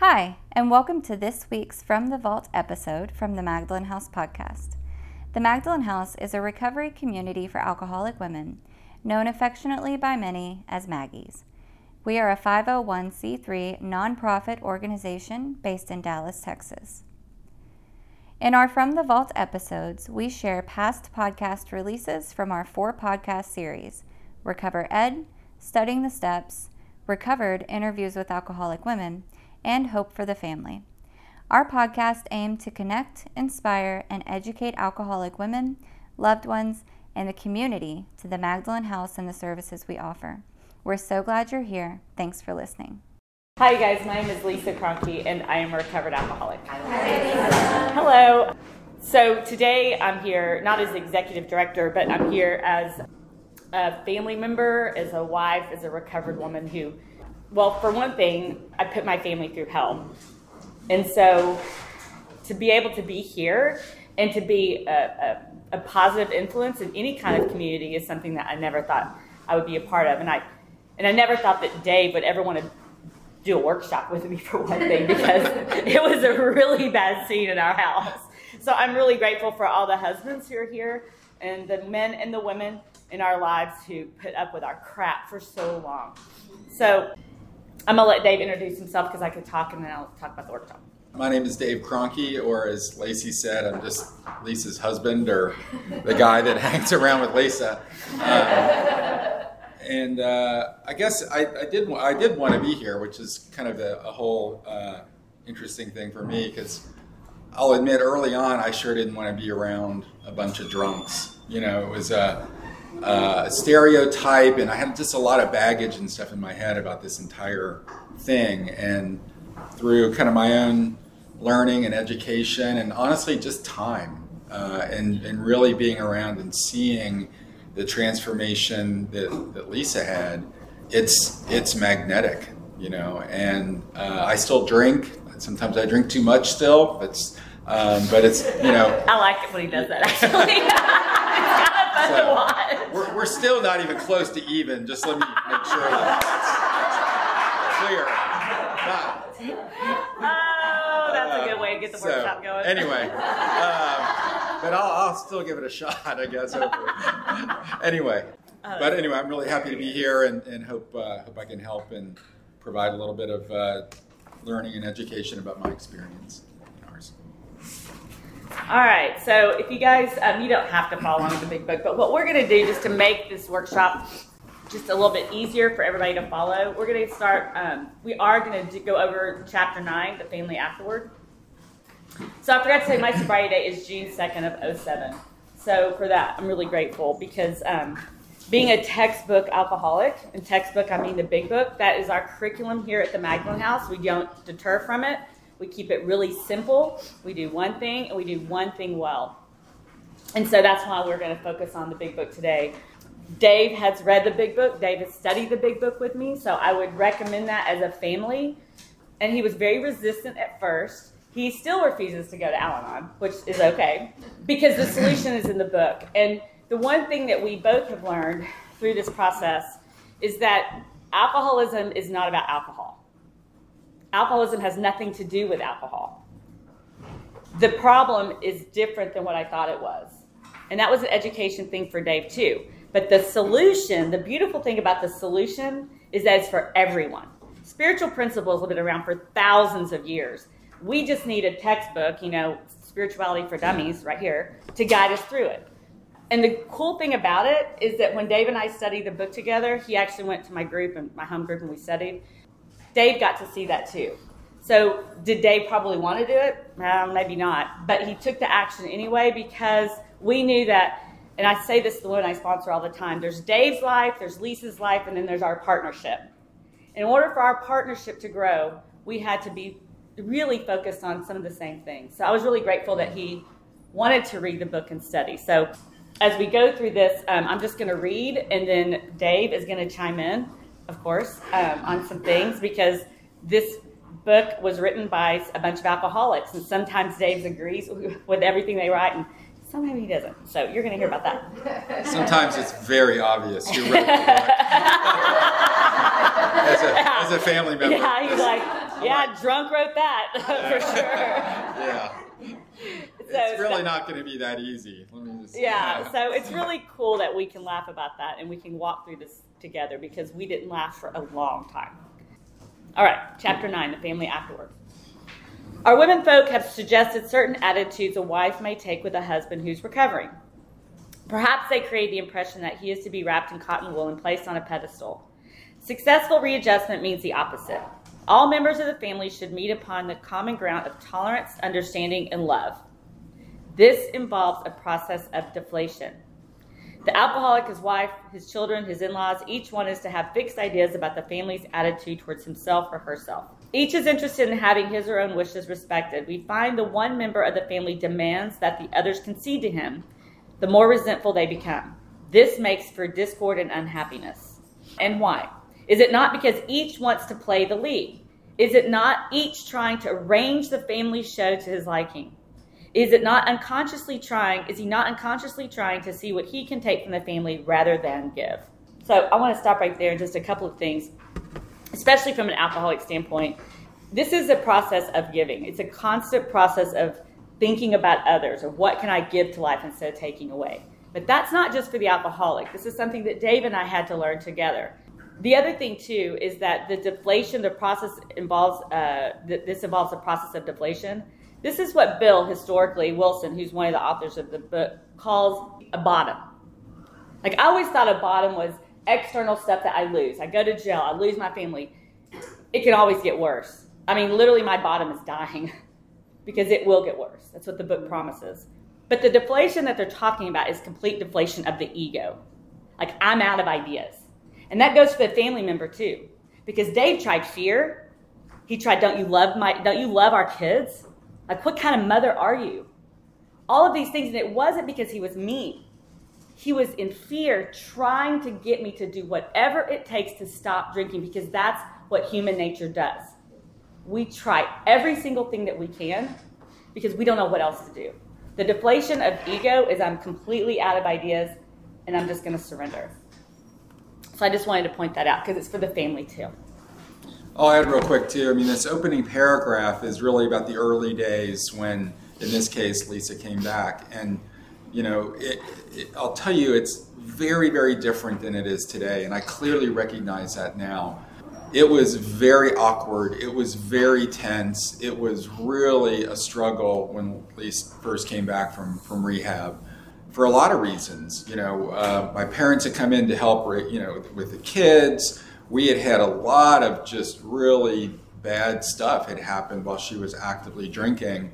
Hi, and welcome to this week's From the Vault episode from the Magdalen House podcast. The Magdalen House is a recovery community for alcoholic women, known affectionately by many as Maggies. We are a 501c3 nonprofit organization based in Dallas, Texas. In our From the Vault episodes, we share past podcast releases from our four podcast series Recover Ed, Studying the Steps, Recovered Interviews with Alcoholic Women, and Hope for the Family. Our podcast aim to connect, inspire, and educate alcoholic women, loved ones, and the community to the Magdalen House and the services we offer. We're so glad you're here. Thanks for listening. Hi, you guys. My name is Lisa Kroencke, and I am a recovered alcoholic. Hello. So today I'm here not as the executive director, but I'm here as a family member, as a wife, as a recovered woman who, well, for one thing, I put my family through hell. And so to be able to be here and to be a, a, a positive influence in any kind of community is something that I never thought I would be a part of. And I, and I never thought that Dave would ever want to do a workshop with me for one thing because it was a really bad scene in our house. So I'm really grateful for all the husbands who are here and the men and the women in our lives who put up with our crap for so long. So I'm gonna let Dave introduce himself because I could talk and then I'll talk about the workshop. My name is Dave Kroencke, or as Lacey said, I'm just Lisa's husband or the guy that hangs around with Lisa. Uh, and uh, I guess I, I, did I did want to be here, which is kind of a, a whole uh, interesting thing for me because I'll admit early on I sure didn't want to be around a bunch of drunks. You know, it was a, a stereotype, and I had just a lot of baggage and stuff in my head about this entire thing. And through kind of my own learning and education, and honestly just time, uh, and and really being around and seeing the transformation that, that Lisa had, it's it's magnetic, you know. And uh, I still drink. Sometimes I drink too much still. It's um, but it's you know. I like it when he does that. Actually, it's kind of fun so. We're, we're still not even close to even. Just let me make sure that that's clear. oh, that's a good way to get the so, workshop going. Anyway. Um, but I'll, I'll still give it a shot, I guess. anyway, uh, but anyway, I'm really happy to be here and, and hope uh, hope I can help and provide a little bit of uh, learning and education about my experience in ours. All right, so if you guys, um, you don't have to follow along with the big book, but what we're going to do just to make this workshop just a little bit easier for everybody to follow, we're going to start. Um, we are going to go over chapter nine, the family afterward. So I forgot to say my sobriety date is June 2nd of 07. So for that, I'm really grateful because um, being a textbook alcoholic, and textbook I mean the big book, that is our curriculum here at the Magdalen House. We don't deter from it. We keep it really simple. We do one thing and we do one thing well. And so that's why we're going to focus on the big book today. Dave has read the big book. Dave has studied the big book with me, so I would recommend that as a family. And he was very resistant at first he still refuses to go to Al Anon, which is okay, because the solution is in the book. And the one thing that we both have learned through this process is that alcoholism is not about alcohol. Alcoholism has nothing to do with alcohol. The problem is different than what I thought it was. And that was an education thing for Dave, too. But the solution, the beautiful thing about the solution is that it's for everyone. Spiritual principles have been around for thousands of years. We just need a textbook, you know, Spirituality for Dummies, right here, to guide us through it. And the cool thing about it is that when Dave and I studied the book together, he actually went to my group and my home group and we studied. Dave got to see that too. So, did Dave probably want to do it? Maybe not. But he took the action anyway because we knew that, and I say this to the women I sponsor all the time there's Dave's life, there's Lisa's life, and then there's our partnership. In order for our partnership to grow, we had to be really focused on some of the same things. So I was really grateful that he wanted to read the book and study. So as we go through this, um, I'm just going to read, and then Dave is going to chime in, of course, um, on some things because this book was written by a bunch of alcoholics, and sometimes Dave agrees with everything they write, and sometimes he doesn't. So you're going to hear about that. Sometimes it's very obvious. You're right. as, a, as a family member. Yeah, he's like, Yeah, drunk wrote that for sure. Yeah. So it's really not going to be that easy. Let me just. Yeah, so it's really cool that we can laugh about that and we can walk through this together because we didn't laugh for a long time. All right, chapter 9 The Family Afterward. Our women folk have suggested certain attitudes a wife may take with a husband who's recovering. Perhaps they create the impression that he is to be wrapped in cotton wool and placed on a pedestal. Successful readjustment means the opposite. All members of the family should meet upon the common ground of tolerance, understanding, and love. This involves a process of deflation. The alcoholic, his wife, his children, his in laws, each one is to have fixed ideas about the family's attitude towards himself or herself. Each is interested in having his or her own wishes respected. We find the one member of the family demands that the others concede to him, the more resentful they become. This makes for discord and unhappiness. And why? Is it not because each wants to play the lead? Is it not each trying to arrange the family show to his liking? Is it not unconsciously trying, is he not unconsciously trying to see what he can take from the family rather than give? So I want to stop right there. And just a couple of things, especially from an alcoholic standpoint. This is a process of giving. It's a constant process of thinking about others or what can I give to life instead of taking away. But that's not just for the alcoholic. This is something that Dave and I had to learn together. The other thing too is that the deflation, the process involves. Uh, th- this involves a process of deflation. This is what Bill historically Wilson, who's one of the authors of the book, calls a bottom. Like I always thought a bottom was external stuff that I lose. I go to jail, I lose my family. It can always get worse. I mean, literally, my bottom is dying because it will get worse. That's what the book promises. But the deflation that they're talking about is complete deflation of the ego. Like I'm out of ideas. And that goes for the family member too. Because Dave tried fear. He tried, don't you love my don't you love our kids? Like what kind of mother are you? All of these things, and it wasn't because he was mean. He was in fear, trying to get me to do whatever it takes to stop drinking because that's what human nature does. We try every single thing that we can because we don't know what else to do. The deflation of ego is I'm completely out of ideas and I'm just going to surrender. So I just wanted to point that out because it's for the family too. I'll add real quick too. I mean, this opening paragraph is really about the early days when, in this case, Lisa came back, and you know, it, it, I'll tell you, it's very, very different than it is today, and I clearly recognize that now. It was very awkward. It was very tense. It was really a struggle when Lisa first came back from from rehab for a lot of reasons. You know, uh, my parents had come in to help, you know, with the kids. We had had a lot of just really bad stuff had happened while she was actively drinking.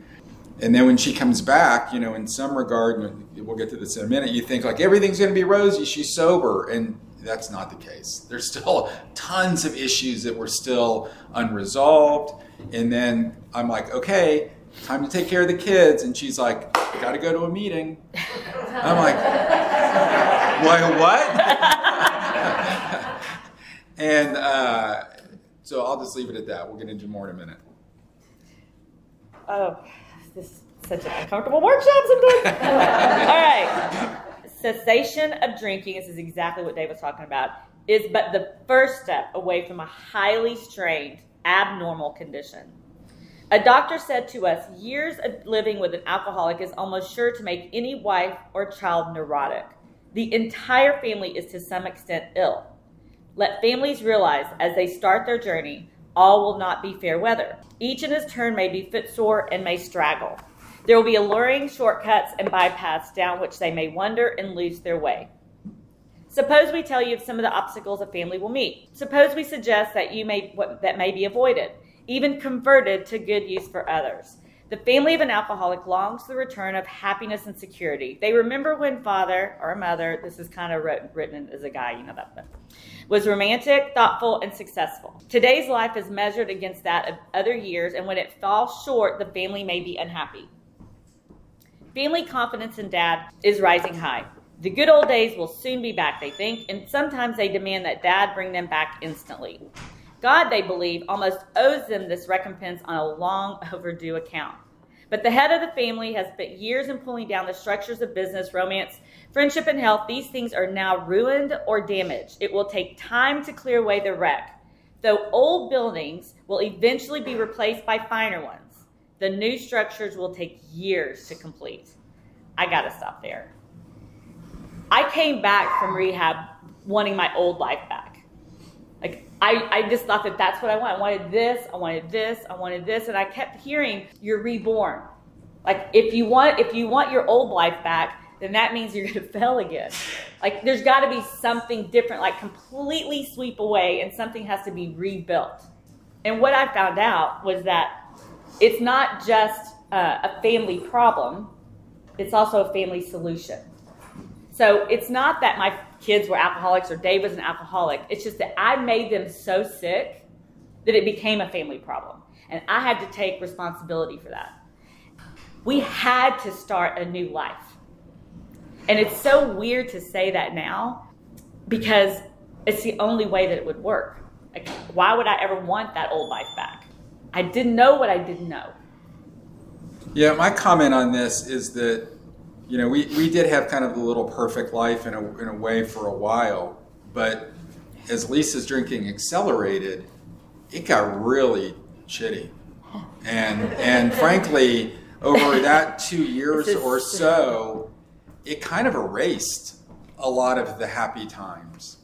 And then when she comes back, you know, in some regard, we'll get to this in a minute, you think like everything's going to be rosy. She's sober. And that's not the case. There's still tons of issues that were still unresolved. And then I'm like, okay, time to take care of the kids. And she's like, got to go to a meeting. I'm like, why, what? And uh, so I'll just leave it at that. We'll get into more in a minute. Oh, this is such an uncomfortable workshop sometimes. All right. Cessation of drinking, this is exactly what Dave was talking about, is but the first step away from a highly strained, abnormal condition. A doctor said to us, years of living with an alcoholic is almost sure to make any wife or child neurotic. The entire family is to some extent ill. Let families realize as they start their journey, all will not be fair weather. Each in his turn may be footsore and may straggle. There will be alluring shortcuts and bypaths down which they may wander and lose their way. Suppose we tell you of some of the obstacles a family will meet. Suppose we suggest that you may that may be avoided even converted to good use for others. The family of an alcoholic longs for the return of happiness and security. They remember when father or mother, this is kind of written as a guy, you know that, but, was romantic, thoughtful, and successful. Today's life is measured against that of other years, and when it falls short, the family may be unhappy. Family confidence in dad is rising high. The good old days will soon be back, they think, and sometimes they demand that dad bring them back instantly. God, they believe, almost owes them this recompense on a long overdue account. But the head of the family has spent years in pulling down the structures of business, romance, friendship, and health. These things are now ruined or damaged. It will take time to clear away the wreck. Though old buildings will eventually be replaced by finer ones, the new structures will take years to complete. I got to stop there. I came back from rehab wanting my old life back. Like, I, I just thought that that's what I want. I wanted this, I wanted this, I wanted this. And I kept hearing, you're reborn. Like, if you want, if you want your old life back, then that means you're going to fail again. Like, there's got to be something different, like completely sweep away, and something has to be rebuilt. And what I found out was that it's not just uh, a family problem, it's also a family solution. So it's not that my kids were alcoholics or Dave was an alcoholic. It's just that I made them so sick that it became a family problem. And I had to take responsibility for that. We had to start a new life. And it's so weird to say that now because it's the only way that it would work. Like, why would I ever want that old life back? I didn't know what I didn't know. Yeah, my comment on this is that you know, we, we did have kind of the little perfect life in a, in a way for a while, but as Lisa's drinking accelerated, it got really shitty. And, and frankly, over that two years or so, it kind of erased a lot of the happy times.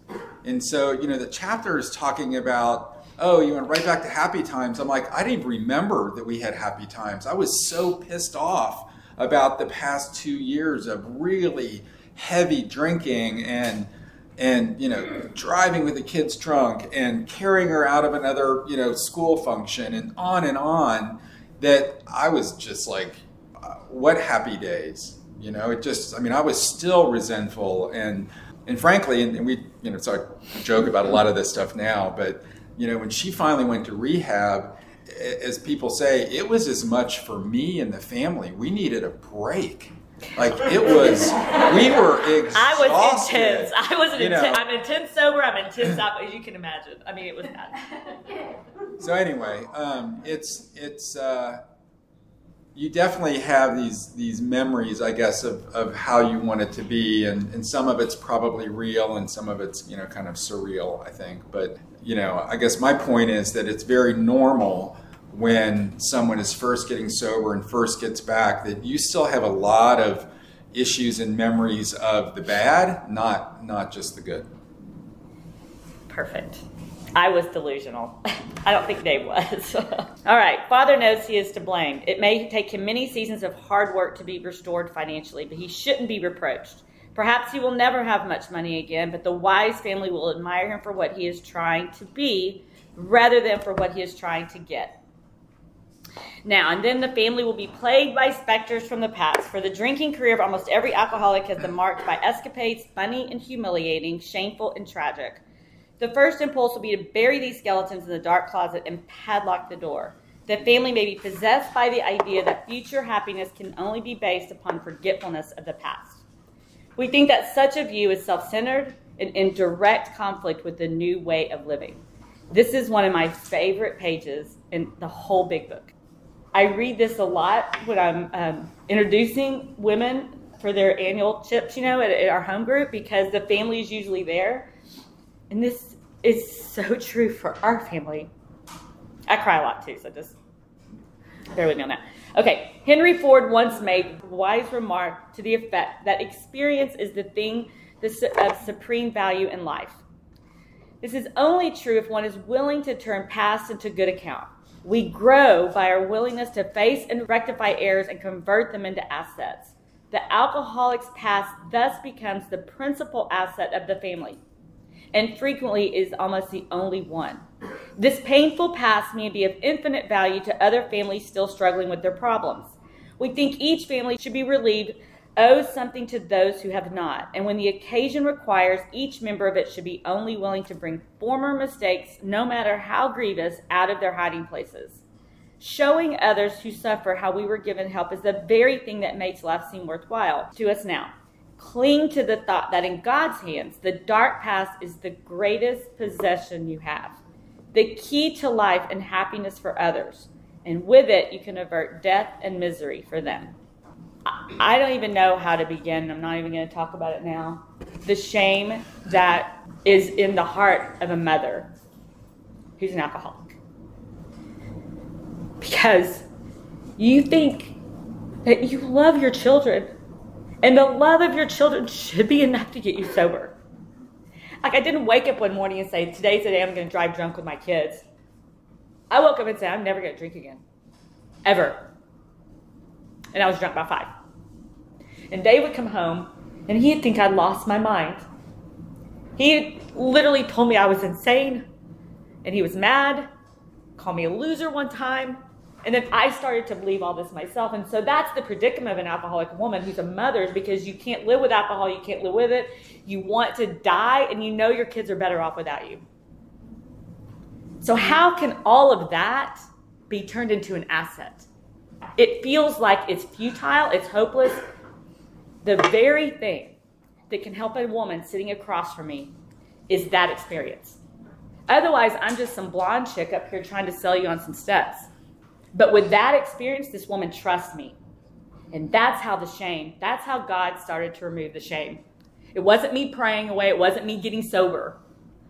And so, you know, the chapter is talking about, oh, you went right back to happy times. I'm like, I didn't remember that we had happy times. I was so pissed off about the past two years of really heavy drinking and and you know driving with the kids drunk and carrying her out of another you know school function and on and on that i was just like uh, what happy days you know it just i mean i was still resentful and and frankly and, and we you know so i joke about a lot of this stuff now but you know when she finally went to rehab as people say, it was as much for me and the family. We needed a break. Like it was, we were exhausted. I was intense. I was an intense. I'm intense sober. I'm intense up, as you can imagine. I mean, it was bad. so anyway, um, it's it's uh, you definitely have these these memories, I guess, of, of how you want it to be, and, and some of it's probably real, and some of it's you know kind of surreal, I think. But you know, I guess my point is that it's very normal when someone is first getting sober and first gets back that you still have a lot of issues and memories of the bad, not not just the good. Perfect. I was delusional. I don't think Dave was. All right. Father knows he is to blame. It may take him many seasons of hard work to be restored financially, but he shouldn't be reproached. Perhaps he will never have much money again, but the wise family will admire him for what he is trying to be rather than for what he is trying to get. Now, and then the family will be plagued by specters from the past, for the drinking career of almost every alcoholic has been marked by escapades funny and humiliating, shameful and tragic. The first impulse will be to bury these skeletons in the dark closet and padlock the door. The family may be possessed by the idea that future happiness can only be based upon forgetfulness of the past. We think that such a view is self centered and in direct conflict with the new way of living. This is one of my favorite pages in the whole big book. I read this a lot when I'm um, introducing women for their annual chips, you know, at, at our home group because the family is usually there. And this is so true for our family. I cry a lot too, so just bear with me on that. Okay, Henry Ford once made a wise remark to the effect that experience is the thing of supreme value in life. This is only true if one is willing to turn past into good account. We grow by our willingness to face and rectify errors and convert them into assets. The alcoholic's past thus becomes the principal asset of the family and frequently is almost the only one. This painful past may be of infinite value to other families still struggling with their problems. We think each family should be relieved owes something to those who have not, and when the occasion requires, each member of it should be only willing to bring former mistakes, no matter how grievous, out of their hiding places. Showing others who suffer how we were given help is the very thing that makes life seem worthwhile to us now. Cling to the thought that in God's hands, the dark past is the greatest possession you have, the key to life and happiness for others. And with it, you can avert death and misery for them. I don't even know how to begin. I'm not even going to talk about it now. The shame that is in the heart of a mother who's an alcoholic. Because you think that you love your children, and the love of your children should be enough to get you sober. Like, I didn't wake up one morning and say, Today's the day I'm going to drive drunk with my kids. I woke up and said, I'm never going to drink again. Ever. And I was drunk by five. And Dave would come home, and he'd think I'd lost my mind. He literally told me I was insane, and he was mad, called me a loser one time. And then I started to believe all this myself. And so that's the predicament of an alcoholic woman who's a mother because you can't live with alcohol, you can't live with it. You want to die, and you know your kids are better off without you. So, how can all of that be turned into an asset? It feels like it's futile, it's hopeless. The very thing that can help a woman sitting across from me is that experience. Otherwise, I'm just some blonde chick up here trying to sell you on some steps. But with that experience, this woman trusts me. And that's how the shame, that's how God started to remove the shame. It wasn't me praying away, it wasn't me getting sober,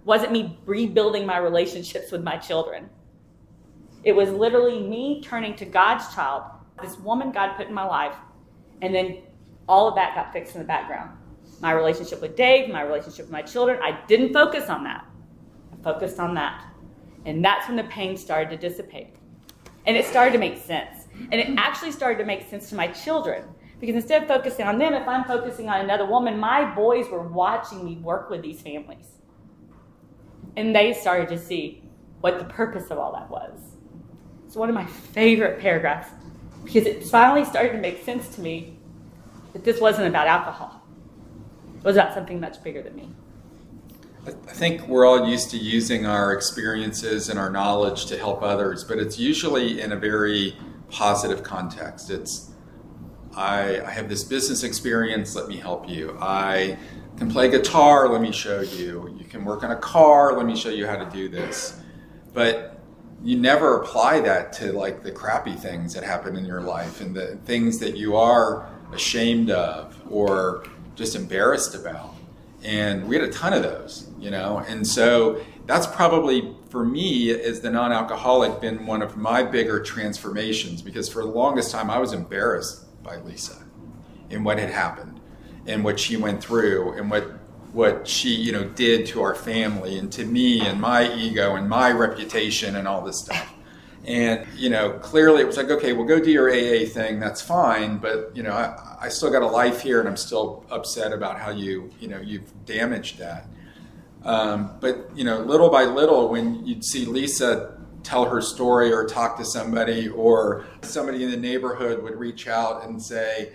it wasn't me rebuilding my relationships with my children. It was literally me turning to God's child, this woman God put in my life, and then all of that got fixed in the background. My relationship with Dave, my relationship with my children, I didn't focus on that. I focused on that. And that's when the pain started to dissipate. And it started to make sense. And it actually started to make sense to my children. Because instead of focusing on them, if I'm focusing on another woman, my boys were watching me work with these families. And they started to see what the purpose of all that was. It's one of my favorite paragraphs because it finally started to make sense to me that this wasn't about alcohol. It was about something much bigger than me. I think we're all used to using our experiences and our knowledge to help others, but it's usually in a very positive context. It's, I, I have this business experience, let me help you. I can play guitar, let me show you. You can work on a car, let me show you how to do this. But you never apply that to like the crappy things that happen in your life and the things that you are ashamed of or just embarrassed about and we had a ton of those you know? And so that's probably for me as the non-alcoholic been one of my bigger transformations because for the longest time i was embarrassed by lisa and what had happened and what she went through and what what she you know did to our family and to me and my ego and my reputation and all this stuff and you know clearly it was like okay well go do your aa thing. That's fine. But you know I, I still got a life here and i'm still upset about how you you know you've damaged that. Um, but you know little by little when you'd see lisa tell her story or talk to somebody or somebody in the neighborhood would reach out and say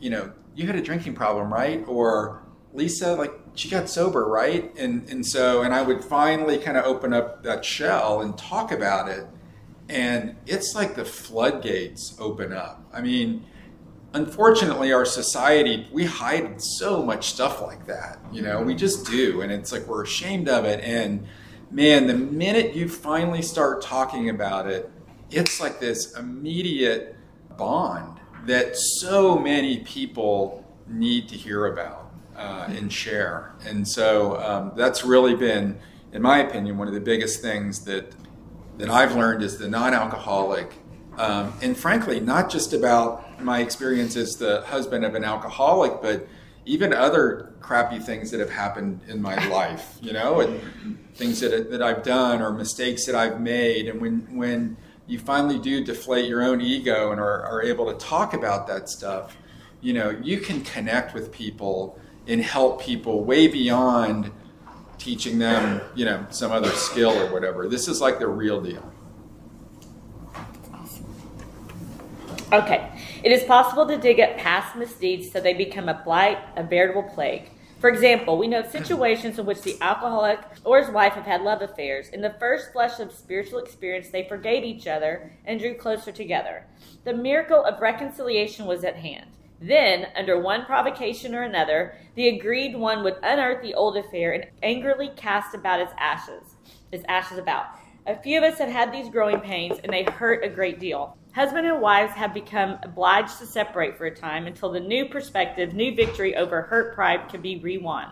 you know you had a drinking problem right? Or lisa like she got sober right? And and so and i would finally kind of open up that shell and talk about it and it's like the floodgates open up. I mean, unfortunately, our society, we hide so much stuff like that. You know, we just do. And it's like we're ashamed of it. And man, the minute you finally start talking about it, it's like this immediate bond that so many people need to hear about uh, and share. And so um, that's really been, in my opinion, one of the biggest things that that I've learned as the non-alcoholic, um, and frankly, not just about my experience as the husband of an alcoholic, but even other crappy things that have happened in my life, you know, and things that that I've done or mistakes that I've made, and when when you finally do deflate your own ego and are, are able to talk about that stuff, you know, you can connect with people and help people way beyond teaching them, you know, some other skill or whatever. This is like the real deal. Okay. It is possible to dig up past misdeeds so they become a blight, a veritable plague. For example, we know situations in which the alcoholic or his wife have had love affairs. In the first flush of spiritual experience, they forgave each other and drew closer together. The miracle of reconciliation was at hand. Then, under one provocation or another, the aggrieved one would unearth the old affair and angrily cast about its ashes, its ashes about. A few of us have had these growing pains, and they hurt a great deal. Husband and wives have become obliged to separate for a time until the new perspective, new victory over hurt pride can be re-won.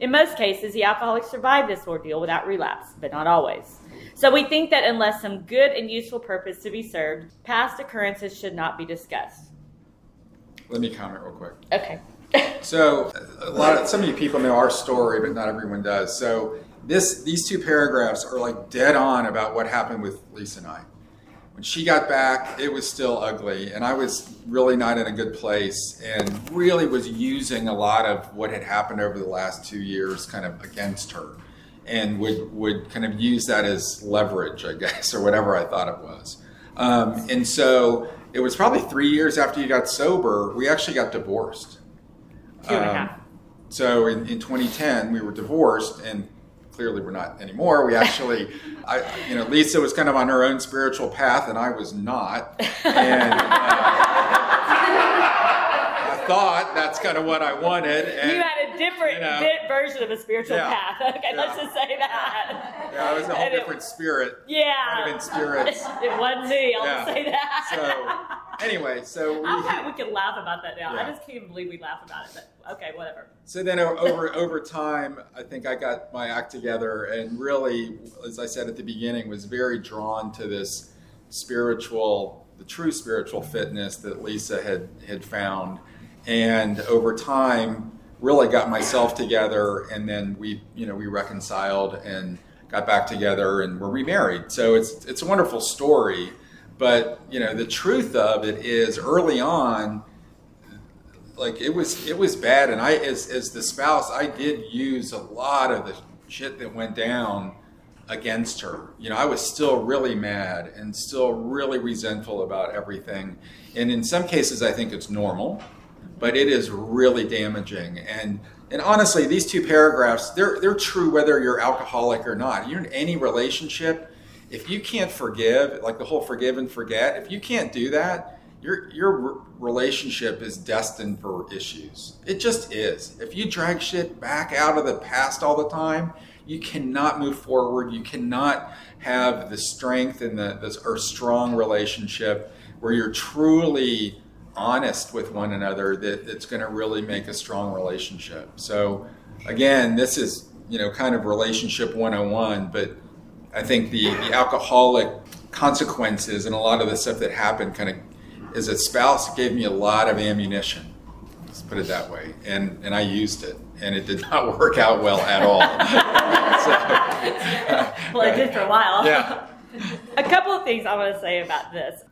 In most cases, the alcoholic survived this ordeal without relapse, but not always. So we think that unless some good and useful purpose to be served, past occurrences should not be discussed. Let me comment real quick. Okay. So, a lot of some of you people know our story, but not everyone does. So, this these two paragraphs are like dead on about what happened with Lisa and I. When she got back, it was still ugly, and I was really not in a good place, and really was using a lot of what had happened over the last two years kind of against her, and would would kind of use that as leverage, I guess, or whatever I thought it was. Um, and so it was probably three years after you got sober, we actually got divorced. Two and a Um, half. So in, in 2010, we were divorced, and clearly we're not anymore. We actually, I, you know, Lisa was kind of on her own spiritual path, and I was not. And uh, I thought that's kind of what I wanted. And, a different you know. bit version of a spiritual Yeah. path. Okay, let's Yeah. just say that. yeah, I was a whole And it- different spirit. Yeah. Might have been spirits. it wasn't me. I'll Yeah. say that. So anyway, so we, glad we can laugh about that now. I just can't even believe we laugh about it. But okay, whatever. So then over over time, I think I got my act together and really, as I said at the beginning, was very drawn to this spiritual, the true spiritual fitness that Lisa had had found, and over time, really got myself together, and then we, you know, we reconciled and got back together and were remarried. So it's it's a wonderful story, but you know, the truth of it is early on like it was it was bad. And i as as the spouse i did use a lot of the shit that went down against her. You know i was still really mad and still really resentful about everything. And in some cases i think it's normal but it is really damaging and and honestly these two paragraphs they're they're true whether you're alcoholic or not you're in any relationship if you can't forgive like the whole forgive and forget if you can't do that your your relationship is destined for issues. It just is. If you drag shit back out of the past all the time, you cannot move forward. You cannot have the strength and the this or strong relationship where you're truly honest with one another that it's going to really make a strong relationship. So again, this is, you know, kind of relationship 101, but I think the, the alcoholic consequences and a lot of the stuff that happened kind of as a spouse gave me a lot of ammunition. Let's put it that way. And and I used it and it did not work out well at all. So- Well, it did for a while. Yeah. a couple of things I want to say about this.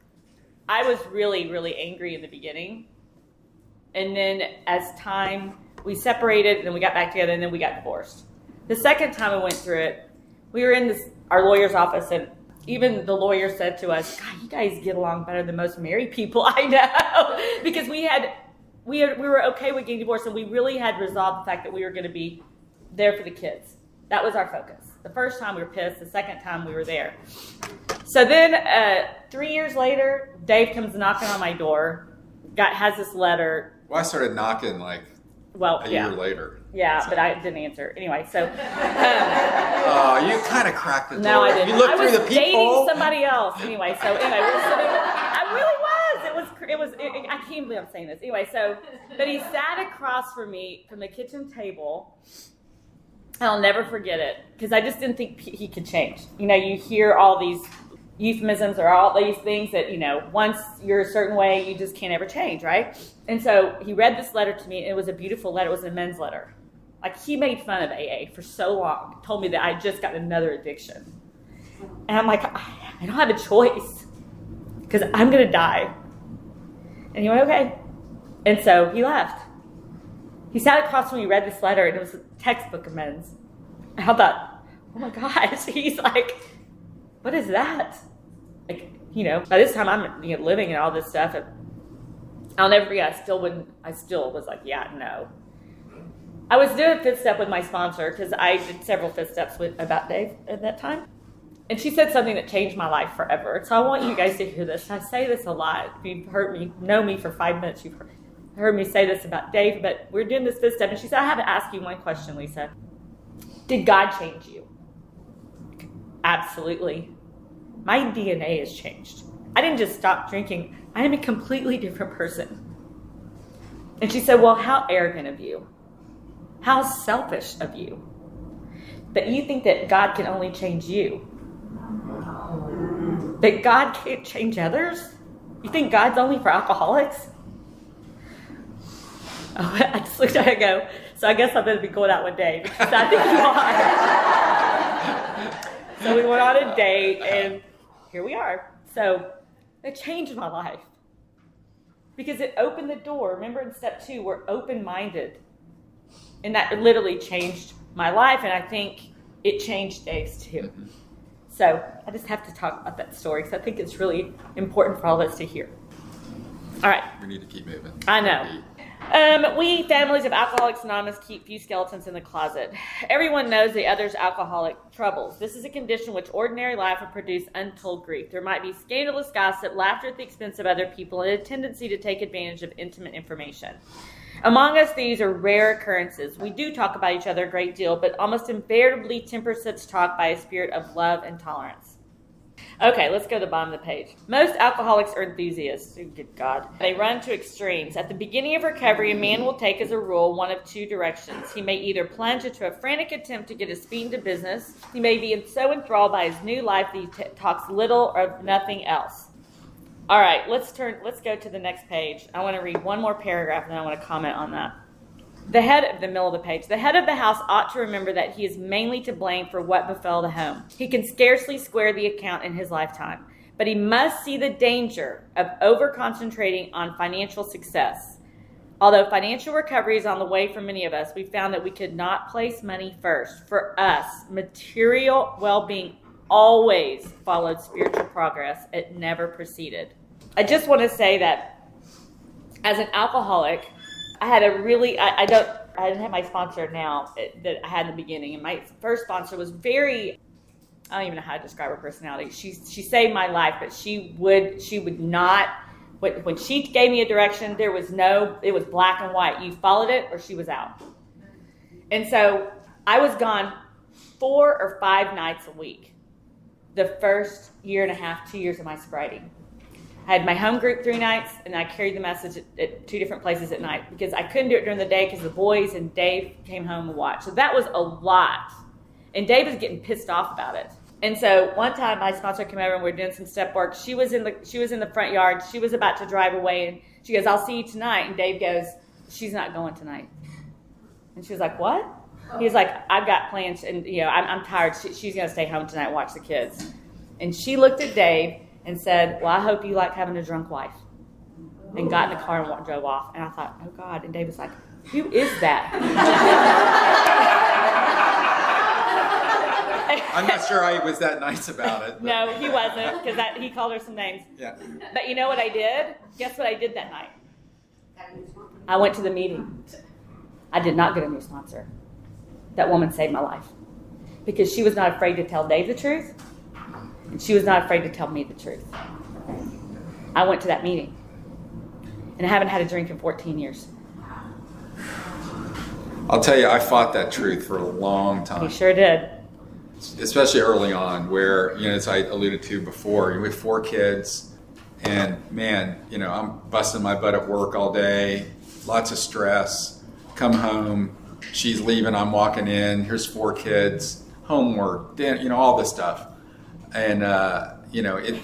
I was really, really angry in the beginning. And then as time, we separated and then we got back together and then we got divorced. The second time I went through it, we were in this our lawyer's office and even the lawyer said to us, God, you guys get along better than most married people I know. because we had we had, we were okay with getting divorced and we really had resolved the fact that we were going to be there for the kids. That was our focus. The first time we were pissed, the second time we were there. So then, uh, three years later, Dave comes knocking on my door. Got has this letter. Well, I started knocking like Well, a yeah, year later. yeah, but I didn't answer anyway. So um, Oh, you kind of cracked the door. no, I didn't. You looked I through the dating peephole. somebody else anyway. So anyway, we're sitting. I really was. It was. It was. It, I can't believe I'm saying this. Anyway, so but he sat across from me from the kitchen table. I'll never forget it because I just didn't think he could change. You know, you hear all these euphemisms or all these things that you know once you're a certain way you just can't ever change right? And so he read this letter to me and it was a beautiful letter. It was a men's letter. Like he made fun of aa for so long told me that i just got another addiction. And i'm like i I don't have a choice because i'm going to die. And he went okay. And so he left he sat across from me read this letter and it was a textbook and i thought oh my gosh he's like what is that? Like, you know, by this time I'm you know, living and all this stuff. And I'll never forget, I still wouldn't, I still was like, yeah, no. I was doing fifth step with my sponsor because I did several fifth steps with about Dave at that time. And she said something that changed my life forever. So I want you guys to hear this. I say this a lot. If you've heard me, know me for five minutes, you've heard, heard me say this about Dave, but we're doing this fifth step. And she said, I have to ask you one question, Lisa. Did God change you? Absolutely. My DNA has changed. I didn't just stop drinking, I am a completely different person. And she said, Well, how arrogant of you. How selfish of you. That you think that God can only change you. That God can't change others? You think God's only for alcoholics? Oh, I just looked at it and go, so I guess I better be going out one day because I think you are. so we went on a date and here we are. So it changed my life because it opened the door. Remember in step two, we're open minded. And that literally changed my life. And I think it changed Dave's too. Mm-hmm. So I just have to talk about that story because I think it's really important for all of us to hear. All right. We need to keep moving. I know. Um, we families of Alcoholics Anonymous keep few skeletons in the closet. Everyone knows the other's alcoholic troubles. This is a condition which ordinary life would produce untold grief. There might be scandalous gossip, laughter at the expense of other people, and a tendency to take advantage of intimate information. Among us, these are rare occurrences. We do talk about each other a great deal, but almost invariably temper such talk by a spirit of love and tolerance. Okay, let's go to the bottom of the page. Most alcoholics are enthusiasts. Oh, Good God. They run to extremes. At the beginning of recovery, a man will take as a rule one of two directions. He may either plunge into a frantic attempt to get his feet into business, he may be so enthralled by his new life that he t- talks little or nothing else. All right, let's turn. Let's go to the next page. I want to read one more paragraph, and then I want to comment on that. The head of the middle of the page. The head of the house ought to remember that he is mainly to blame for what befell the home. He can scarcely square the account in his lifetime, but he must see the danger of over concentrating on financial success. Although financial recovery is on the way for many of us, we found that we could not place money first. For us, material well being always followed spiritual progress, it never preceded. I just want to say that as an alcoholic, I had a really I, I don't I didn't have my sponsor now that I had in the beginning, and my first sponsor was very I don't even know how to describe her personality. She she saved my life, but she would she would not when, when she gave me a direction, there was no it was black and white. You followed it or she was out. And so I was gone four or five nights a week. The first year and a half, two years of my sobriety. I had my home group three nights, and I carried the message at, at, two different places at night because I couldn't do it during the day because the boys and Dave came home and watched. So that was a lot. And Dave was getting pissed off about it. And so one time my sponsor came over and we were doing some step work. She was in the she was in the front yard. She was about to drive away and she goes, I'll see you tonight. And Dave goes, She's not going tonight. And she was like, What? He was like, I've got plans and you know, I'm, I'm tired. She, she's gonna stay home tonight watch the kids. And she looked at Dave and said, Well, I hope you like having a drunk wife. And got in the car and drove off. And I thought, Oh God. And Dave was like, Who is that? I'm not sure I was that nice about it. but- no, he wasn't because he called her some names. Yeah. But you know what I did? Guess what I did that night? I went to the meeting. I did not get a new sponsor. That woman saved my life because she was not afraid to tell Dave the truth, and she was not afraid to tell me the truth. I went to that meeting, and I haven't had a drink in 14 years. I'll tell you, I fought that truth for a long time, sure did. especially early on, where you know, as I alluded to before, we have four kids, and man, you know, I'm busting my butt at work all day, lots of stress. Come home, she's leaving, I'm walking in. Here's four kids, homework, you know, all this stuff, and uh, you know, it.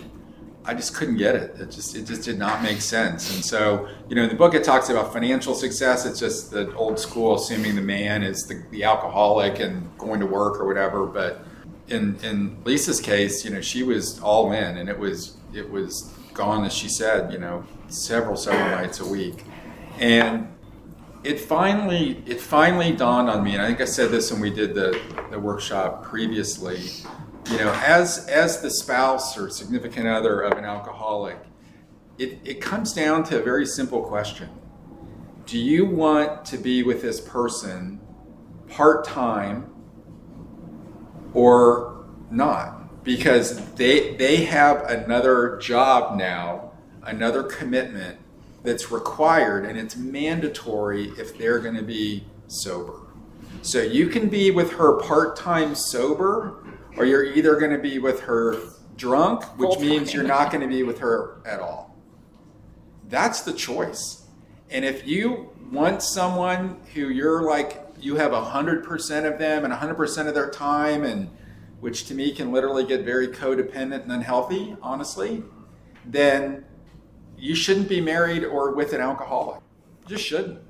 I just couldn't get it. It just it just did not make sense. And so, you know, in the book it talks about financial success. It's just the old school assuming the man is the, the alcoholic and going to work or whatever. But in in Lisa's case, you know, she was all in and it was it was gone as she said, you know, several several nights a week. And it finally it finally dawned on me, and I think I said this when we did the, the workshop previously. You know, as as the spouse or significant other of an alcoholic, it, it comes down to a very simple question. Do you want to be with this person part time or not? Because they they have another job now, another commitment that's required and it's mandatory if they're going to be sober. So you can be with her part time sober, or you're either going to be with her drunk, which Full-time. means you're not going to be with her at all. That's the choice. And if you want someone who you're like you have 100% of them and 100% of their time and which to me can literally get very codependent and unhealthy, honestly, then you shouldn't be married or with an alcoholic. You just shouldn't.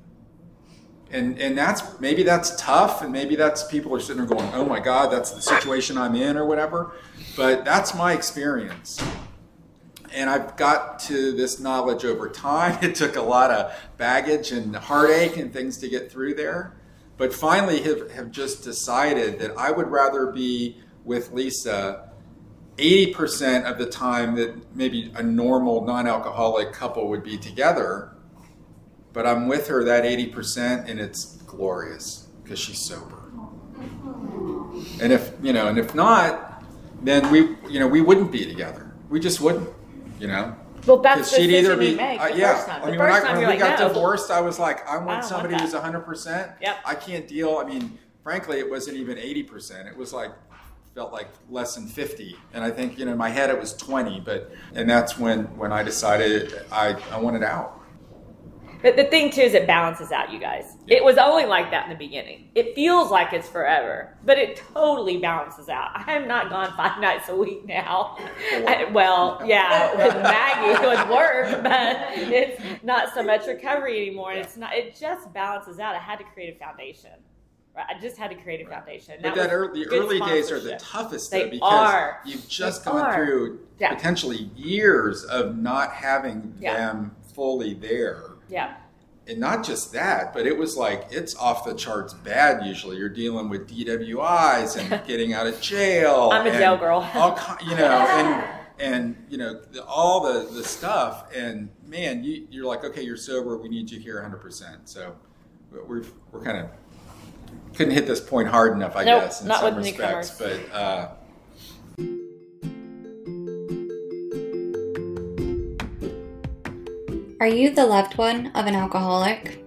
And and that's maybe that's tough and maybe that's people are sitting there going, "Oh my god, that's the situation I'm in or whatever." But that's my experience. And I've got to this knowledge over time. It took a lot of baggage and heartache and things to get through there. But finally have, have just decided that I would rather be with Lisa 80% of the time that maybe a normal non alcoholic couple would be together. But I'm with her that 80% and it's glorious because she's sober. And if, you know, and if not, then we, you know, we wouldn't be together. We just wouldn't, you know. Well, that's the she'd either be, make uh, yeah. I mean, when, I, when we like, got no, divorced, I was like, I want I somebody want who's 100. percent Yep. I can't deal. I mean, frankly, it wasn't even 80 percent. It was like felt like less than 50 and i think you know in my head it was 20 but and that's when when i decided i i wanted out but the thing too is it balances out you guys yeah. it was only like that in the beginning it feels like it's forever but it totally balances out i'm not gone five nights a week now I, well yeah with maggie with work but it's not so much recovery anymore and it's not it just balances out i had to create a foundation Right? I just had to create a foundation. But that, that early, the early days are the toughest though, because are. you've just they gone are. through yeah. potentially years of not having yeah. them fully there. Yeah. And not just that, but it was like it's off the charts bad. Usually, you're dealing with DWIs and getting out of jail. I'm a jail girl. all you know, and and you know the, all the the stuff. And man, you, you're like, okay, you're sober. We need you here 100. percent So we're we're kind of couldn't hit this point hard enough, I nope, guess, in not some with respects. But uh, are you the loved one of an alcoholic?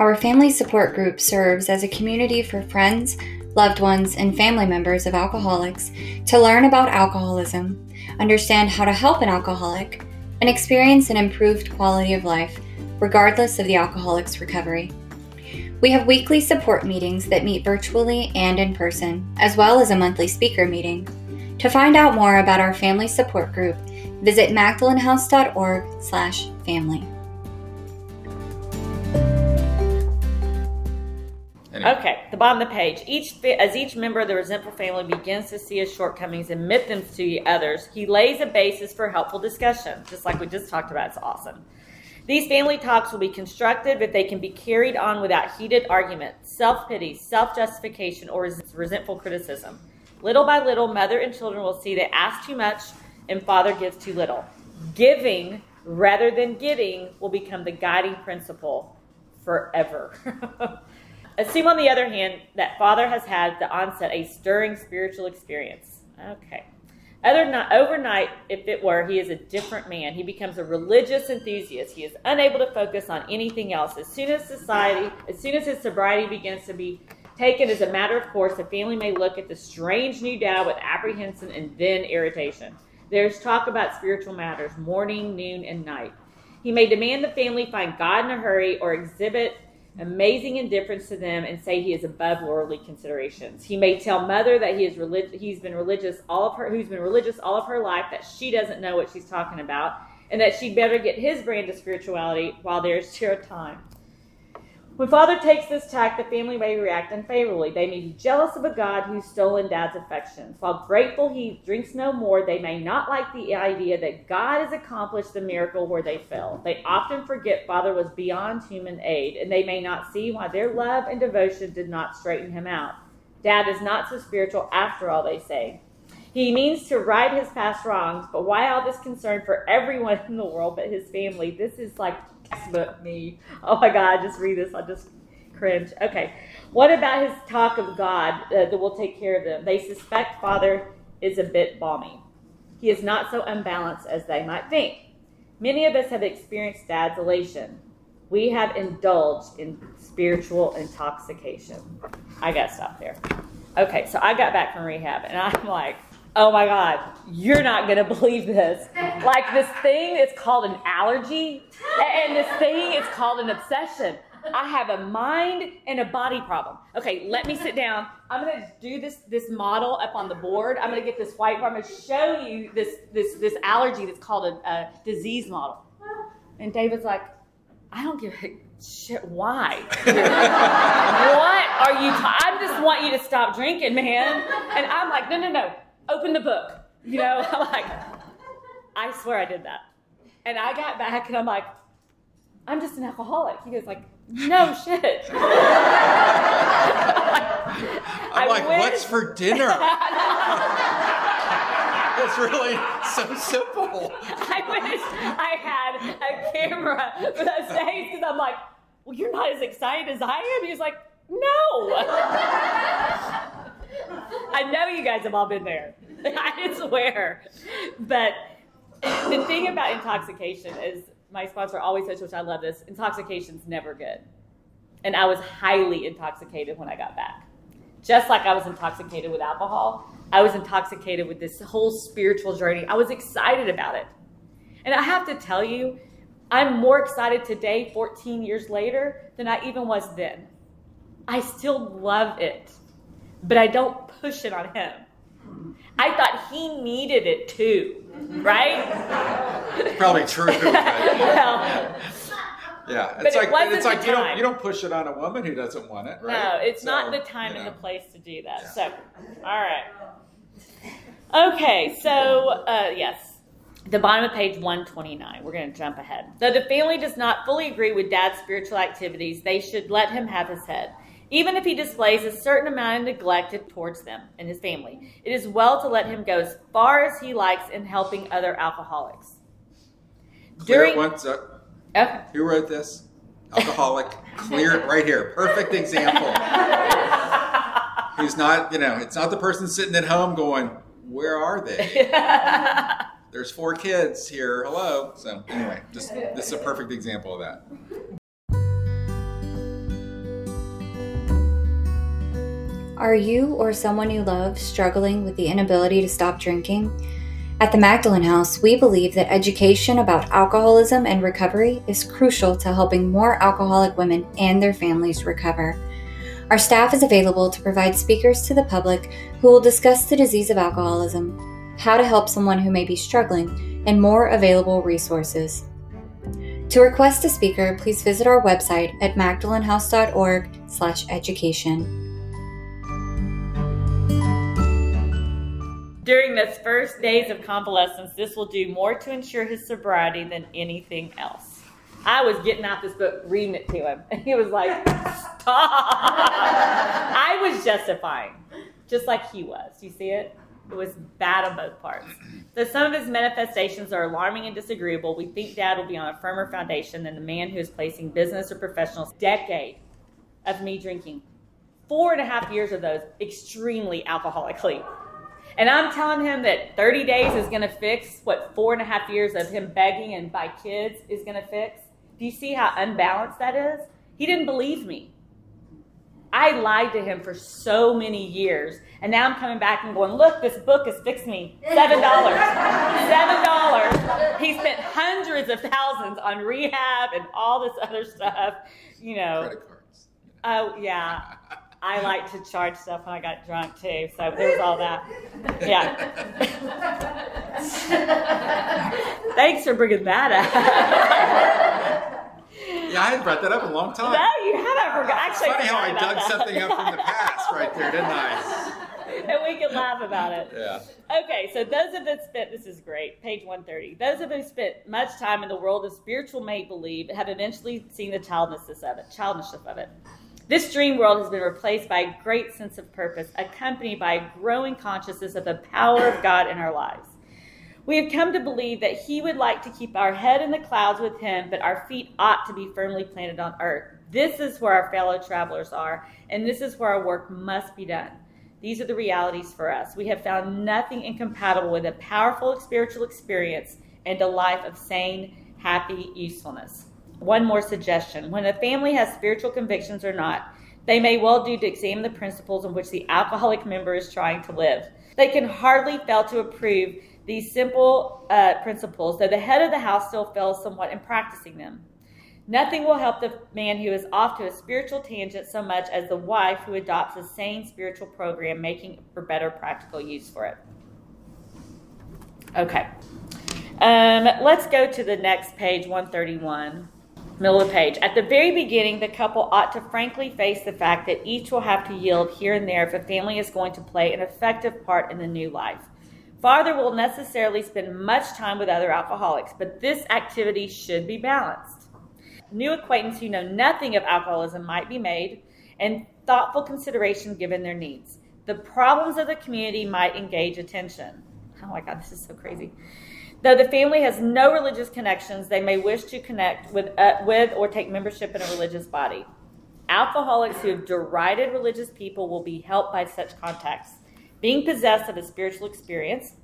Our family support group serves as a community for friends, loved ones, and family members of alcoholics to learn about alcoholism, understand how to help an alcoholic, and experience an improved quality of life, regardless of the alcoholic's recovery. We have weekly support meetings that meet virtually and in person, as well as a monthly speaker meeting. To find out more about our family support group, visit magdalenhouse.org slash family. Okay, the bottom of the page. Each as each member of the resentful family begins to see his shortcomings and admit them to others, he lays a basis for helpful discussion, just like we just talked about. It's awesome. These family talks will be constructive if they can be carried on without heated argument, self pity, self justification, or resentful criticism. Little by little, mother and children will see they ask too much and father gives too little. Giving rather than getting will become the guiding principle forever. Assume, on the other hand, that father has had the onset a stirring spiritual experience. Okay. Other not, overnight, if it were, he is a different man. He becomes a religious enthusiast. He is unable to focus on anything else. As soon as society, as soon as his sobriety begins to be taken as a matter of course, the family may look at the strange new dad with apprehension and then irritation. There's talk about spiritual matters, morning, noon, and night. He may demand the family find God in a hurry or exhibit amazing indifference to them and say he is above worldly considerations. He may tell mother that he is relig- he's been religious all of her who's been religious all of her life that she doesn't know what she's talking about and that she'd better get his brand of spirituality while there's still time. When father takes this tack, the family may react unfavorably. They may be jealous of a God who's stolen dad's affections. While grateful he drinks no more, they may not like the idea that God has accomplished the miracle where they fell. They often forget father was beyond human aid, and they may not see why their love and devotion did not straighten him out. Dad is not so spiritual after all, they say. He means to right his past wrongs, but why all this concern for everyone in the world but his family? This is like textbook me. Oh my God, just read this. I just cringe. Okay. What about his talk of God uh, that will take care of them? They suspect Father is a bit balmy. He is not so unbalanced as they might think. Many of us have experienced dad's elation. We have indulged in spiritual intoxication. I got to stop there. Okay, so I got back from rehab and I'm like, oh my God, you're not going to believe this. Like this thing is called an allergy, and this thing is called an obsession. I have a mind and a body problem. Okay, let me sit down. I'm gonna do this this model up on the board. I'm gonna get this whiteboard. I'm gonna show you this this this allergy that's called a, a disease model. And David's like, I don't give a shit. Why? what are you? I just want you to stop drinking, man. And I'm like, no, no, no. Open the book. You know, I'm like, I swear I did that. And I got back and I'm like, I'm just an alcoholic. He goes like, no shit. I'm I like, wish- what's for dinner? it's really so simple. I wish I had a camera for those days because I'm like, well, you're not as excited as I am. He's like, no. I know you guys have all been there. I swear. But the thing about intoxication is my sponsor always says, which I love this, intoxication's never good. And I was highly intoxicated when I got back. Just like I was intoxicated with alcohol, I was intoxicated with this whole spiritual journey. I was excited about it. And I have to tell you, I'm more excited today, 14 years later, than I even was then. I still love it, but I don't push it on him. I thought he needed it too, right? Probably true. but- well, yeah, it's it like wasn't it's like you don't you don't push it on a woman who doesn't want it, right? No, it's not the time you and know. the place to do that. Yeah. So, all right. Okay, so uh, yes, the bottom of page 129. We're going to jump ahead. Though the family does not fully agree with dad's spiritual activities, they should let him have his head. Even if he displays a certain amount of neglect towards them and his family, it is well to let him go as far as he likes in helping other alcoholics. Clear During- it once. Uh, Okay. who wrote this? Alcoholic. Clear it right here. Perfect example. He's not, you know, it's not the person sitting at home going, "Where are they?" There's four kids here. Hello. So anyway, just this is a perfect example of that. Are you or someone you love struggling with the inability to stop drinking? At the Magdalen House, we believe that education about alcoholism and recovery is crucial to helping more alcoholic women and their families recover. Our staff is available to provide speakers to the public who will discuss the disease of alcoholism, how to help someone who may be struggling, and more available resources. To request a speaker, please visit our website at magdalenhouse.org/education. During those first days of convalescence, this will do more to ensure his sobriety than anything else. I was getting out this book, reading it to him, and he was like, Stop! I was justifying, just like he was. You see it? It was bad on both parts. Though some of his manifestations are alarming and disagreeable, we think Dad will be on a firmer foundation than the man who is placing business or professionals decade of me drinking. Four and a half years of those extremely alcoholically. And I'm telling him that 30 days is going to fix what four and a half years of him begging and by kids is going to fix. Do you see how unbalanced that is? He didn't believe me. I lied to him for so many years. And now I'm coming back and going, look, this book has fixed me. $7. $7. He spent hundreds of thousands on rehab and all this other stuff. You know, Credit cards. oh, yeah. I like to charge stuff when I got drunk too, so there was all that. Yeah. Thanks for bringing that up. Yeah, I hadn't brought that up in a long time. no, you haven't. I forgot. It's Actually, funny how I dug that. something up from the past right there, didn't I? and we can laugh about it. Yeah. Okay, so those of us spent this is great, page 130. Those of us spent much time in the world of spiritual make believe have eventually seen the childishness of it, childishness of it. This dream world has been replaced by a great sense of purpose, accompanied by a growing consciousness of the power of God in our lives. We have come to believe that He would like to keep our head in the clouds with Him, but our feet ought to be firmly planted on earth. This is where our fellow travelers are, and this is where our work must be done. These are the realities for us. We have found nothing incompatible with a powerful spiritual experience and a life of sane, happy usefulness. One more suggestion when a family has spiritual convictions or not, they may well do to examine the principles on which the alcoholic member is trying to live. They can hardly fail to approve these simple uh, principles, though the head of the house still fails somewhat in practicing them. Nothing will help the man who is off to a spiritual tangent so much as the wife who adopts a sane spiritual program, making for better practical use for it. Okay. Um, let's go to the next page, 131, At the very beginning, the couple ought to frankly face the fact that each will have to yield here and there if a family is going to play an effective part in the new life. Father will necessarily spend much time with other alcoholics, but this activity should be balanced. New acquaintance who know nothing of alcoholism might be made, and thoughtful consideration given their needs. The problems of the community might engage attention. Oh my God, this is so crazy. Though the family has no religious connections, they may wish to connect with, uh, with or take membership in a religious body. Alcoholics who have derided religious people will be helped by such contacts. Being possessed of a spiritual experience,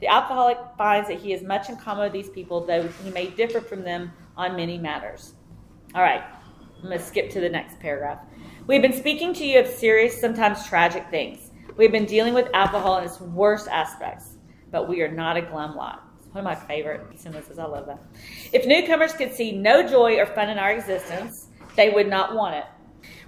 the alcoholic finds that he has much in common with these people, though he may differ from them on many matters. All right, I'm going to skip to the next paragraph. We've been speaking to you of serious, sometimes tragic things. We've been dealing with alcohol in its worst aspects, but we are not a glum lot. One of my favorite sentences. I love that. If newcomers could see no joy or fun in our existence, they would not want it.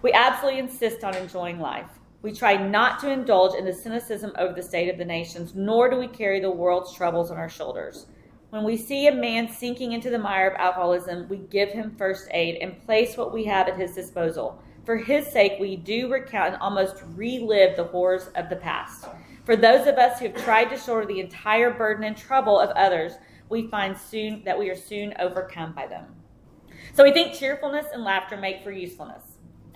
We absolutely insist on enjoying life. We try not to indulge in the cynicism over the state of the nations, nor do we carry the world's troubles on our shoulders. When we see a man sinking into the mire of alcoholism, we give him first aid and place what we have at his disposal. For his sake, we do recount and almost relive the horrors of the past. For those of us who have tried to shoulder the entire burden and trouble of others, we find soon that we are soon overcome by them. So we think cheerfulness and laughter make for usefulness.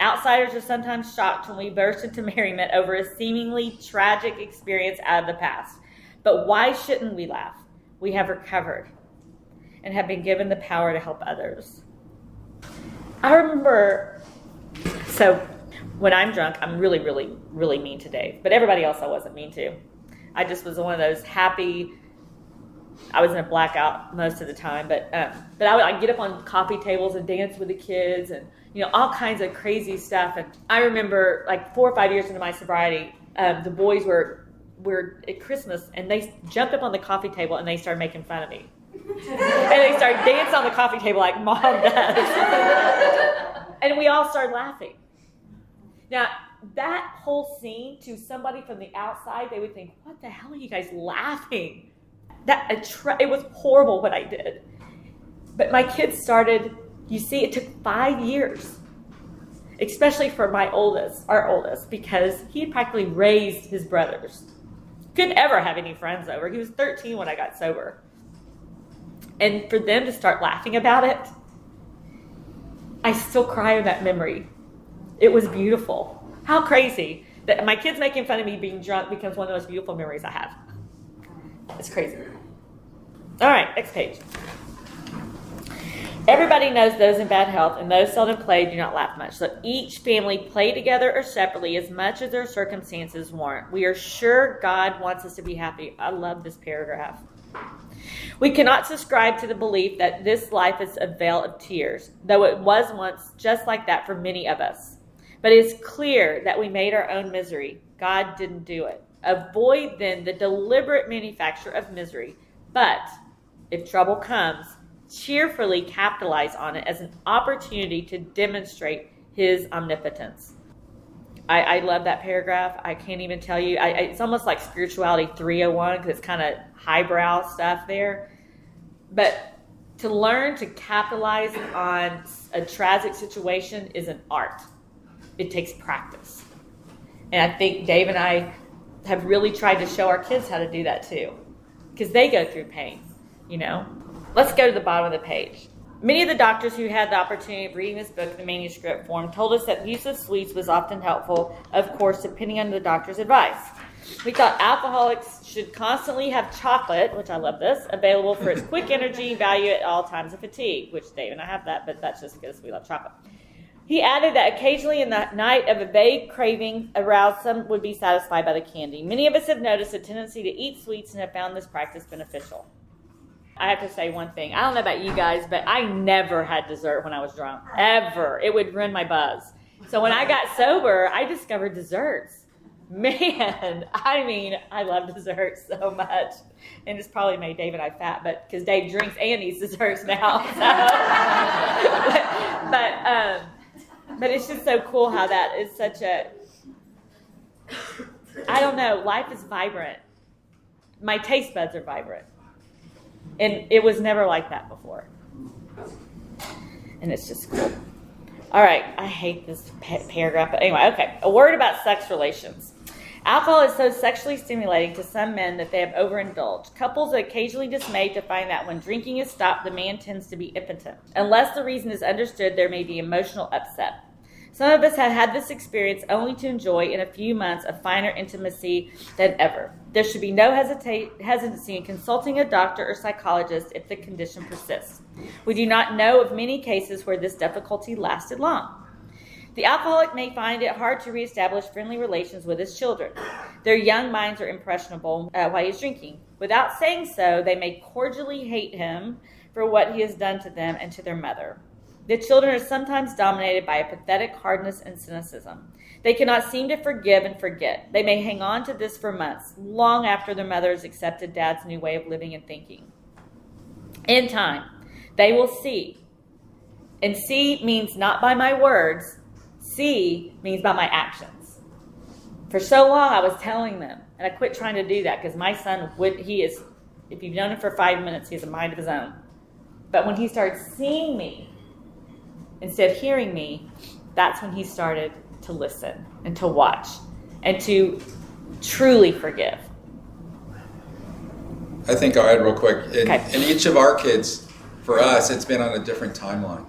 Outsiders are sometimes shocked when we burst into merriment over a seemingly tragic experience out of the past. But why shouldn't we laugh? We have recovered and have been given the power to help others. I remember, so when I'm drunk, I'm really, really, really mean to Dave, but everybody else I wasn't mean to. I just was one of those happy. I was in a blackout most of the time, but um, but I would I'd get up on coffee tables and dance with the kids and you know, all kinds of crazy stuff. And I remember like four or five years into my sobriety, um, the boys were were at Christmas and they jumped up on the coffee table and they started making fun of me. and they started dancing on the coffee table like mom does. and we all started laughing. Now, that whole scene to somebody from the outside, they would think, "What the hell are you guys laughing?" That it was horrible what I did. But my kids started you see, it took five years, especially for my oldest, our oldest, because he had practically raised his brothers. Couldn't ever have any friends over. He was 13 when I got sober. And for them to start laughing about it, I still cry in that memory. It was beautiful. How crazy that my kids making fun of me being drunk becomes one of the most beautiful memories I have. It's crazy. All right, next page. Everybody knows those in bad health, and those seldom play do not laugh much. So each family play together or separately as much as their circumstances warrant. We are sure God wants us to be happy. I love this paragraph. We cannot subscribe to the belief that this life is a vale of tears, though it was once just like that for many of us. But it is clear that we made our own misery. God didn't do it. Avoid then the deliberate manufacture of misery. But if trouble comes, cheerfully capitalize on it as an opportunity to demonstrate his omnipotence. I, I love that paragraph. I can't even tell you. I, it's almost like spirituality 301 because it's kind of highbrow stuff there. But to learn to capitalize on a tragic situation is an art. It takes practice. And I think Dave and I have really tried to show our kids how to do that too because they go through pain, you know. Let's go to the bottom of the page. Many of the doctors who had the opportunity of reading this book in the manuscript form told us that use of sweets was often helpful, of course, depending on the doctor's advice. We thought alcoholics should constantly have chocolate, which I love this, available for its quick energy value at all times of fatigue, which Dave and I have that, but that's just because we love chocolate. He added that occasionally in the night of a vague craving aroused, some would be satisfied by the candy. Many of us have noticed a tendency to eat sweets and have found this practice beneficial. I have to say one thing. I don't know about you guys, but I never had dessert when I was drunk. Ever. It would ruin my buzz. So when I got sober, I discovered desserts. Man, I mean, I love desserts so much. And it's probably made Dave and I fat, but because Dave drinks and eats desserts now. So. but, but um, but it's just so cool how that is such a. I don't know. Life is vibrant. My taste buds are vibrant, and it was never like that before. And it's just cool. All right, I hate this pa- paragraph, but anyway, okay. A word about sex relations. Alcohol is so sexually stimulating to some men that they have overindulged. Couples are occasionally dismayed to find that when drinking is stopped, the man tends to be impotent. Unless the reason is understood, there may be emotional upset. Some of us have had this experience only to enjoy in a few months a finer intimacy than ever. There should be no hesita- hesitancy in consulting a doctor or psychologist if the condition persists. We do not know of many cases where this difficulty lasted long. The alcoholic may find it hard to reestablish friendly relations with his children. Their young minds are impressionable uh, while he's drinking. Without saying so, they may cordially hate him for what he has done to them and to their mother. The children are sometimes dominated by a pathetic hardness and cynicism. They cannot seem to forgive and forget. They may hang on to this for months, long after their mother has accepted dad's new way of living and thinking. In time, they will see. And see means not by my words, See means by my actions. For so long, I was telling them, and I quit trying to do that because my son would, he is, if you've known him for five minutes, he has a mind of his own. But when he started seeing me instead of hearing me, that's when he started to listen and to watch and to truly forgive. I think I'll add real quick. In, Okay. in each of our kids, for us, it's been on a different timeline.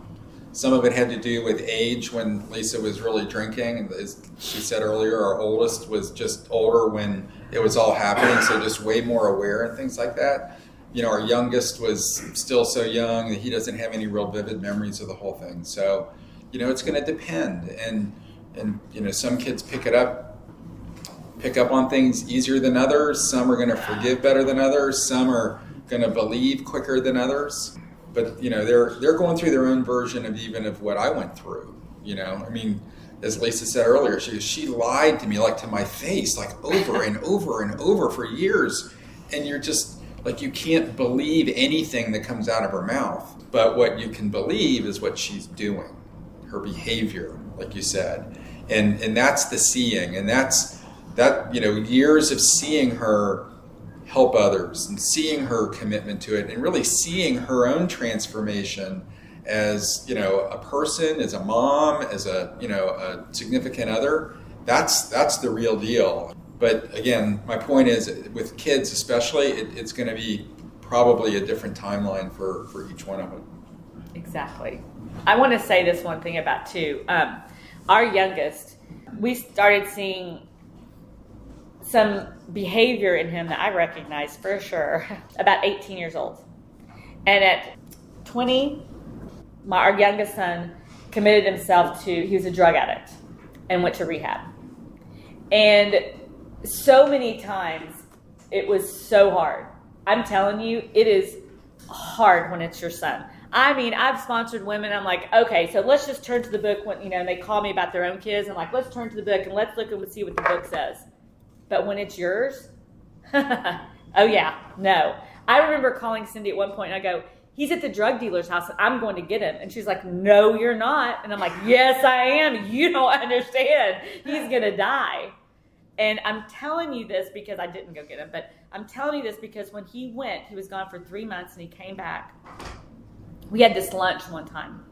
Some of it had to do with age when Lisa was really drinking. And as she said earlier, our oldest was just older when it was all happening, so just way more aware and things like that. You know, our youngest was still so young that he doesn't have any real vivid memories of the whole thing. So, you know, it's going to depend. And, and, you know, some kids pick it up pick up on things easier than others. Some are going to forgive better than others. Some are going to believe quicker than others. But you know, they're they're going through their own version of even of what I went through. You know, I mean, as Lisa said earlier, she she lied to me like to my face, like over and over and over for years, and you're just like you can't believe anything that comes out of her mouth. But what you can believe is what she's doing, her behavior, like you said, and and that's the seeing, and that's that you know years of seeing her help others and seeing her commitment to it and really seeing her own transformation as you know a person as a mom as a you know a significant other that's that's the real deal but again my point is with kids especially it, it's going to be probably a different timeline for for each one of them Exactly. I want to say this one thing about too. Um, our youngest, we started seeing some behavior in him that I recognized for sure about 18 years old. And at 20, my, our youngest son committed himself to, he was a drug addict and went to rehab. And so many times it was so hard. I'm telling you, it is hard when it's your son. I mean, I've sponsored women. I'm like, okay, so let's just turn to the book when you know and they call me about their own kids. I'm like, let's turn to the book and let's look and see what the book says. But when it's yours, oh yeah, no. I remember calling Cindy at one point and I go, he's at the drug dealer's house and I'm going to get him. And she's like, no, you're not. And I'm like, yes, I am. You don't understand. He's going to die. And I'm telling you this because I didn't go get him, but I'm telling you this because when he went, he was gone for three months and he came back. We had this lunch one time.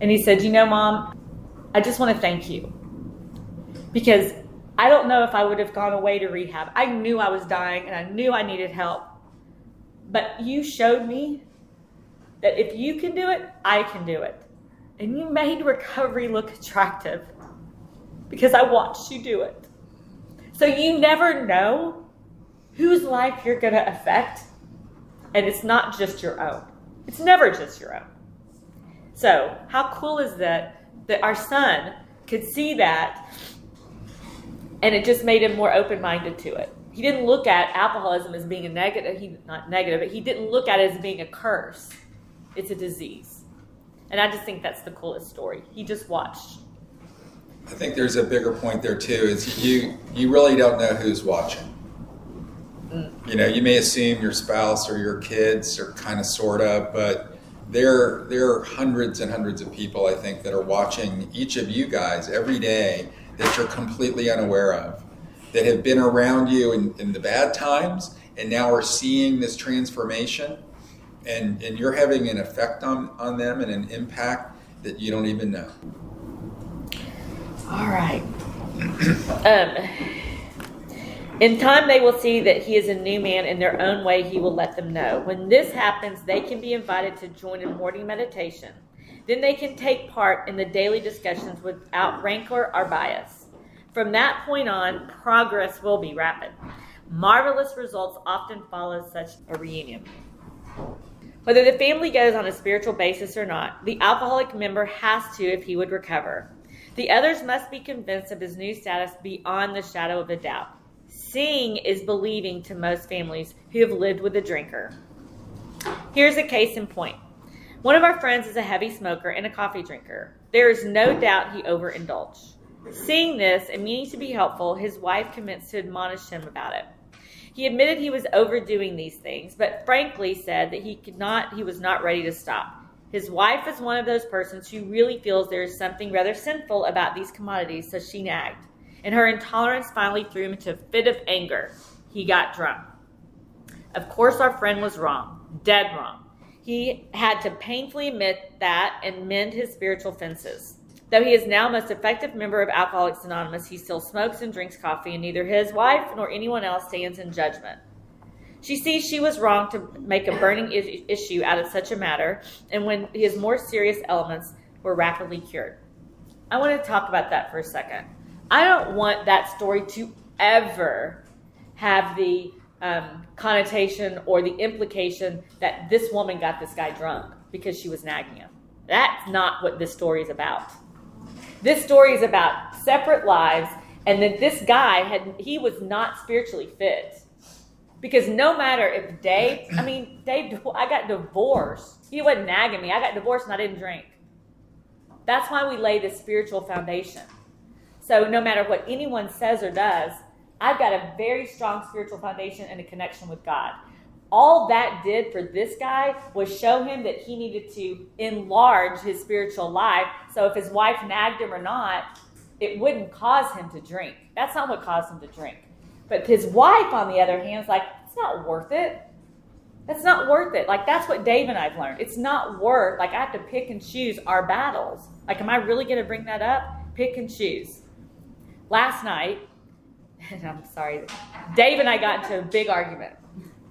And he said, You know, mom, I just want to thank you because I don't know if I would have gone away to rehab. I knew I was dying and I knew I needed help. But you showed me that if you can do it, I can do it. And you made recovery look attractive because I watched you do it. So you never know whose life you're going to affect. And it's not just your own, it's never just your own. So, how cool is that that our son could see that and it just made him more open-minded to it. He didn't look at alcoholism as being a negative, he not negative, but he didn't look at it as being a curse. It's a disease. And I just think that's the coolest story. He just watched. I think there's a bigger point there too. Is you you really don't know who's watching. Mm. You know, you may assume your spouse or your kids are kind of sort of, but there there are hundreds and hundreds of people I think that are watching each of you guys every day that you're completely unaware of, that have been around you in, in the bad times and now are seeing this transformation and, and you're having an effect on, on them and an impact that you don't even know. All right. um, in time, they will see that he is a new man in their own way. He will let them know. When this happens, they can be invited to join in morning meditation. Then they can take part in the daily discussions without rancor or bias. From that point on, progress will be rapid. Marvelous results often follow such a reunion. Whether the family goes on a spiritual basis or not, the alcoholic member has to if he would recover. The others must be convinced of his new status beyond the shadow of a doubt. Seeing is believing to most families who have lived with a drinker. Here's a case in point. One of our friends is a heavy smoker and a coffee drinker. There is no doubt he overindulged. Seeing this and meaning to be helpful, his wife commenced to admonish him about it. He admitted he was overdoing these things, but frankly said that he could not he was not ready to stop. His wife is one of those persons who really feels there is something rather sinful about these commodities, so she nagged and her intolerance finally threw him into a fit of anger. He got drunk. Of course, our friend was wrong, dead wrong. He had to painfully admit that and mend his spiritual fences. Though he is now most effective member of Alcoholics Anonymous, he still smokes and drinks coffee, and neither his wife nor anyone else stands in judgment. She sees she was wrong to make a burning issue out of such a matter, and when his more serious elements were rapidly cured. I want to talk about that for a second. I don't want that story to ever have the um, connotation or the implication that this woman got this guy drunk because she was nagging him. That's not what this story is about. This story is about separate lives, and that this guy had he was not spiritually fit. Because no matter if Dave, I mean, Dave, I got divorced. He wasn't nagging me. I got divorced and I didn't drink. That's why we lay this spiritual foundation. So no matter what anyone says or does, I've got a very strong spiritual foundation and a connection with God. All that did for this guy was show him that he needed to enlarge his spiritual life. So if his wife nagged him or not, it wouldn't cause him to drink. That's not what caused him to drink. But his wife, on the other hand, is like, it's not worth it. That's not worth it. Like, that's what Dave and I've learned. It's not worth, like, I have to pick and choose our battles. Like, am I really going to bring that up? Pick and choose. Last night, and I'm sorry, Dave and I got into a big argument.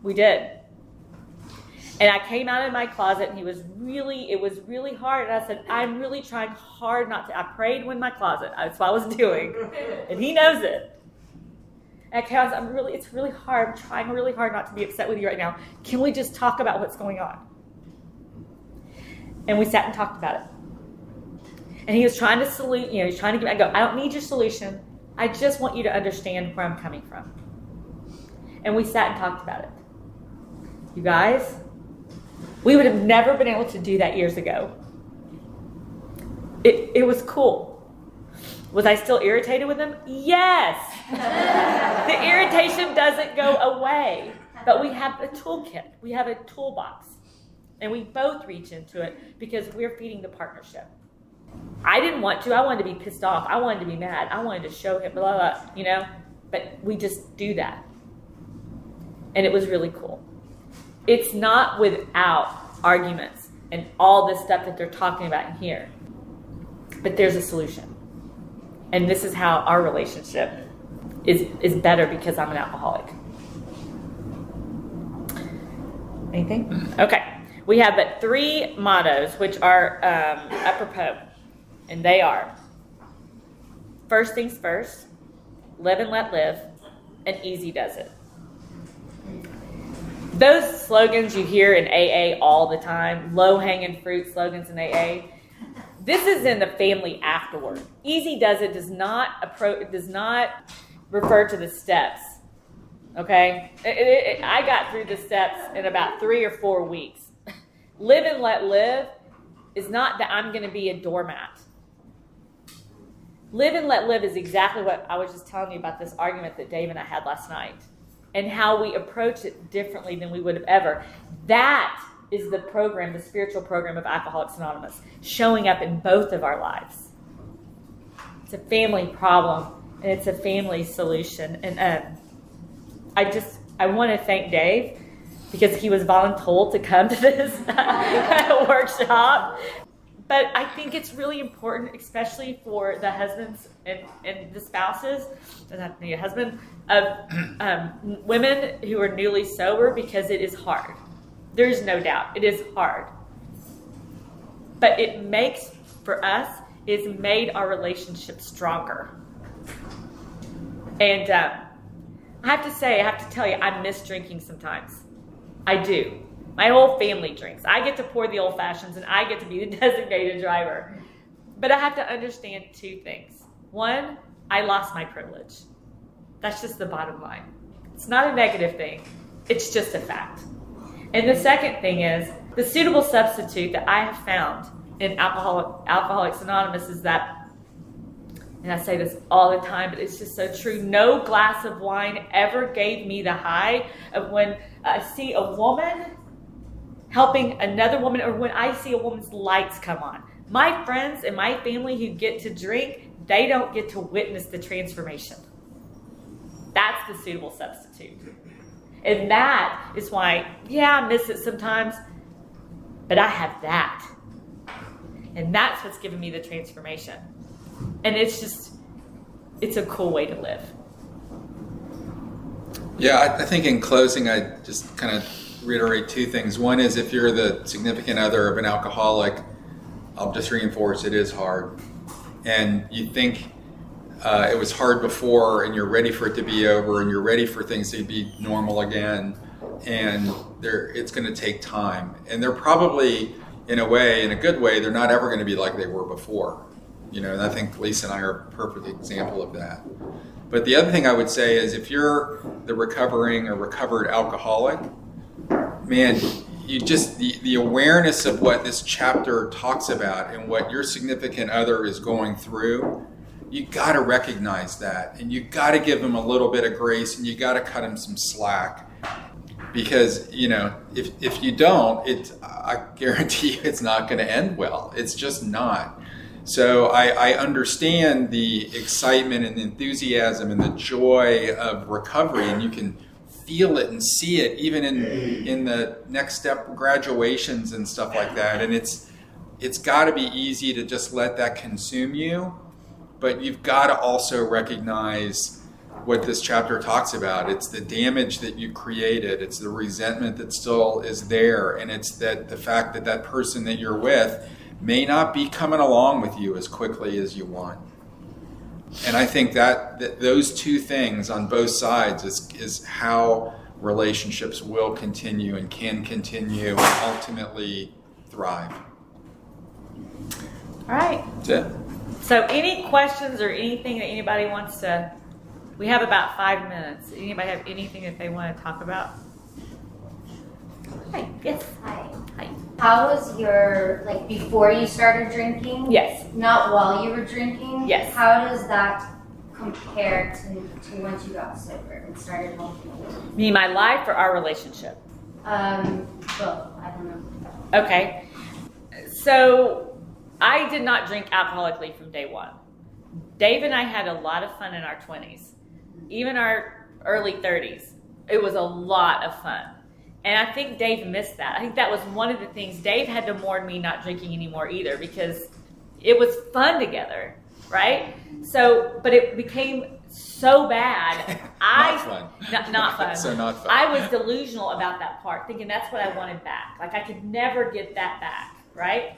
We did. And I came out of my closet and he was really, it was really hard. And I said, I'm really trying hard not to. I prayed in my closet. That's what I was doing. And he knows it. And out, I'm really, it's really hard. I'm trying really hard not to be upset with you right now. Can we just talk about what's going on? And we sat and talked about it. And he was trying to salute, you know, he's trying to get, I go, I don't need your solution. I just want you to understand where I'm coming from. And we sat and talked about it. You guys, we would have never been able to do that years ago. It, it was cool. Was I still irritated with him? Yes. The irritation doesn't go away. But we have a toolkit, we have a toolbox. And we both reach into it because we're feeding the partnership. I didn't want to. I wanted to be pissed off. I wanted to be mad. I wanted to show him, blah, blah, you know? But we just do that. And it was really cool. It's not without arguments and all this stuff that they're talking about in here. But there's a solution. And this is how our relationship is, is better because I'm an alcoholic. Anything? Okay. We have but three mottos, which are um, apropos and they are first things first, live and let live, and easy does it. Those slogans you hear in AA all the time, low hanging fruit slogans in AA, this is in the family afterward. Easy does it does not approach does not refer to the steps. Okay, it, it, it, I got through the steps in about three or four weeks. live and let live is not that I'm going to be a doormat. Live and let live is exactly what I was just telling you about this argument that Dave and I had last night and how we approach it differently than we would have ever. That is the program, the spiritual program of Alcoholics Anonymous, showing up in both of our lives. It's a family problem and it's a family solution. And um, I just I want to thank Dave because he was voluntold to come to this workshop. But I think it's really important, especially for the husbands and, and the spouses, doesn't have a husband, of um, women who are newly sober because it is hard. There's no doubt. It is hard. But it makes, for us, it's made our relationship stronger. And um, I have to say, I have to tell you, I miss drinking sometimes. I do. My whole family drinks. I get to pour the old fashions and I get to be the designated driver. But I have to understand two things. One, I lost my privilege. That's just the bottom line. It's not a negative thing, it's just a fact. And the second thing is the suitable substitute that I have found in Alcoholic, Alcoholics Anonymous is that, and I say this all the time, but it's just so true. No glass of wine ever gave me the high of when I see a woman helping another woman or when I see a woman's lights come on. My friends and my family who get to drink, they don't get to witness the transformation. That's the suitable substitute. And that is why, yeah, I miss it sometimes, but I have that. And that's what's given me the transformation. And it's just, it's a cool way to live. Yeah, I, I think in closing, I just kind of reiterate two things. One is if you're the significant other of an alcoholic, I'll just reinforce it is hard. And you think uh, it was hard before and you're ready for it to be over and you're ready for things to be normal again and it's going to take time and they're probably in a way in a good way they're not ever going to be like they were before you know and i think lisa and i are a perfect example of that. But the other thing i would say is if you're the recovering or recovered alcoholic man you just the, the awareness of what this chapter talks about and what your significant other is going through you got to recognize that. And you got to give them a little bit of grace and you got to cut them some slack. Because you know if, if you don't it i guarantee you it's not going to end well. It's just not so I, I understand the excitement and enthusiasm and the joy of recovery and you can feel it and see it even in in the next step graduations and stuff like that. And it's it's got to be easy to just let that consume you but you've got to also recognize what this chapter talks about. It's the damage that you created, it's the resentment that still is there, and it's that the fact that that person that you're with may not be coming along with you as quickly as you want. And I think that, that those two things on both sides is, is how relationships will continue and can continue and ultimately thrive. All right. That's it. So, any questions or anything that anybody wants to? We have about five minutes. Anybody have anything that they want to talk about? Hi. Yes. Hi. Hi. How was your like before you started drinking? Yes. Not while you were drinking. Yes. How does that compare to, to once you got sober and started drinking? Me, my life, or our relationship? Um, both. I don't know. Okay. So, I did not drink alcoholically from day one. Dave and I had a lot of fun in our 20s, even our early 30s. It was a lot of fun. And I think Dave missed that. I think that was one of the things. Dave had to mourn me not drinking anymore either because it was fun together, right? So, but it became so bad. I fun. Not, not fun. so not fun. I was delusional about that part, thinking that's what I wanted back. Like I could never get that back, right?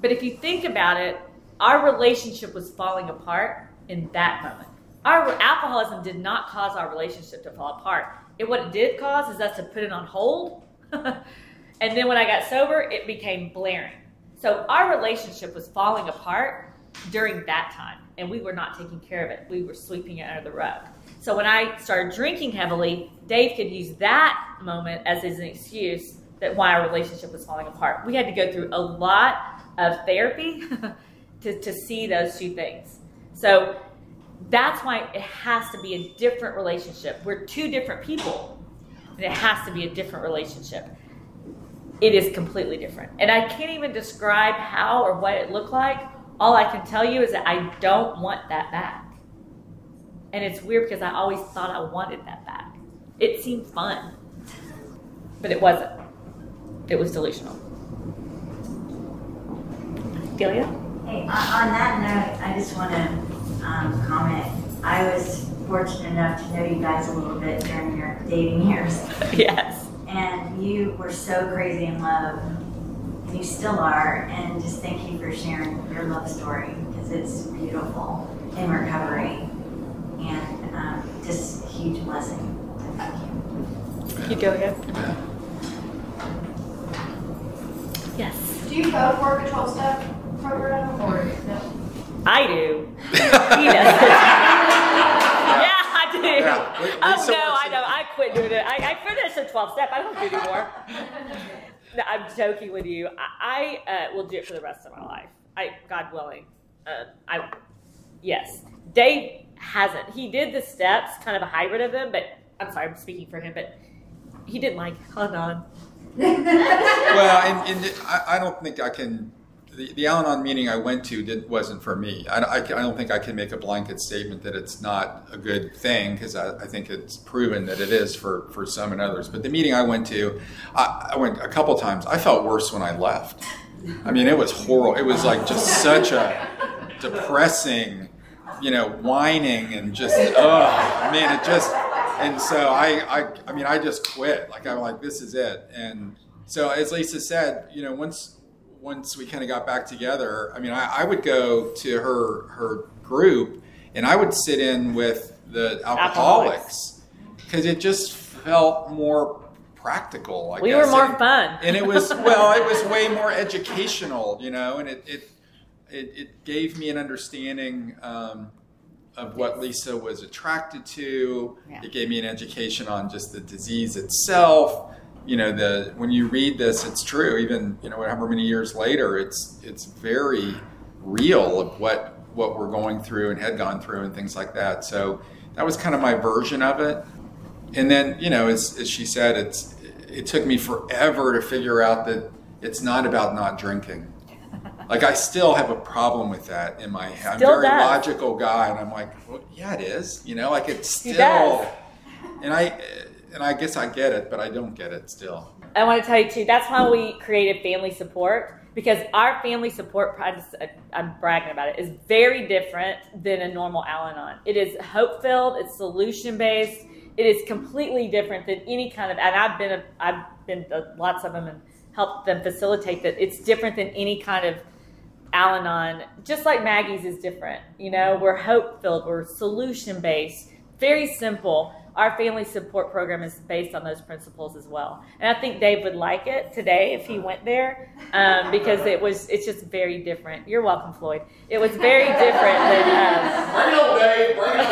But if you think about it, our relationship was falling apart in that moment. Our alcoholism did not cause our relationship to fall apart. It what it did cause is us to put it on hold. and then when I got sober, it became blaring. So our relationship was falling apart during that time, and we were not taking care of it. We were sweeping it under the rug. So when I started drinking heavily, Dave could use that moment as his excuse that why our relationship was falling apart. We had to go through a lot of therapy to, to see those two things. So that's why it has to be a different relationship. We're two different people, and it has to be a different relationship. it is completely different. And I can't even describe how or what it looked like. All I can tell you is that I don't want that back. And it's weird because I always thought I wanted that back. It seemed fun, but it wasn't. It was delusional. Delia? Hey, on, that note, I just want to um, comment. I was fortunate enough to know you guys a little bit during your dating years, Yes. and you were so crazy in love, and you still are. And just thank you for sharing your love story because it's beautiful in recovery, and um, just a huge blessing. Thank you. You go ahead. Yes. Do you both work a 12 step program or no? I do. He does. yeah, I do. Yeah. Li- Oh Lisa no, works I in- know. I quit doing it. I, I finished a 12 step. I don't do anymore. No, I'm joking with you. I, I uh, will do it for the rest of my life. I, God willing. Uh, I, yes. Dave hasn't. He did the steps, kind of a hybrid of them, but I'm sorry, I'm speaking for him, but he didn't like. Hold on. well, and, and I, I don't think I can. The, the Al-Anon meeting I went to did, wasn't for me. I, I, I don't think I can make a blanket statement that it's not a good thing because I, I think it's proven that it is for, for some and others. But the meeting I went to, I, I went a couple times. I felt worse when I left. I mean, it was horrible. It was like just such a depressing, you know, whining and just, oh man, it just. And so I, I, I mean, I just quit. Like I'm like, this is it. And so as Lisa said, you know, once once we kind of got back together, I mean, I, I would go to her her group and I would sit in with the alcoholics because it just felt more practical. I We guess. were more And- fun. and it was well, it was way more educational, you know, and it it it, it gave me an understanding um, of what Lisa was attracted to. Yeah. It gave me an education on just the disease itself. You know, the when you read this, it's true. Even you know, however many years later, it's it's very real of what what we're going through and had gone through and things like that. So that was kind of my version of it. And then you know, as, as she said, it's it took me forever to figure out that it's not about not drinking. Like I still have a problem with that in my head. I'm a Still very does. logical guy, and I'm like, well, yeah, it is. You know, like it's still. And I and I guess I get it, but I don't get it still. I want to tell you too. That's why we created family support because our family support practice. Uh, I'm bragging about it. Is very different than a normal Al-Anon. It is hope filled. It's solution based. It is completely different than any kind of. And I've been a, I've been to lots of them and helped them facilitate that. It's different than any kind of Al-Anon. Just like Maggie's is different. You know, we're hope filled. We're solution based. Very simple our family support program is based on those principles as well. And I think Dave would like it today if he went there um, because it was it's just very different. You're welcome, Floyd. It was very different than. Um, Bring it on, Dave. Bring it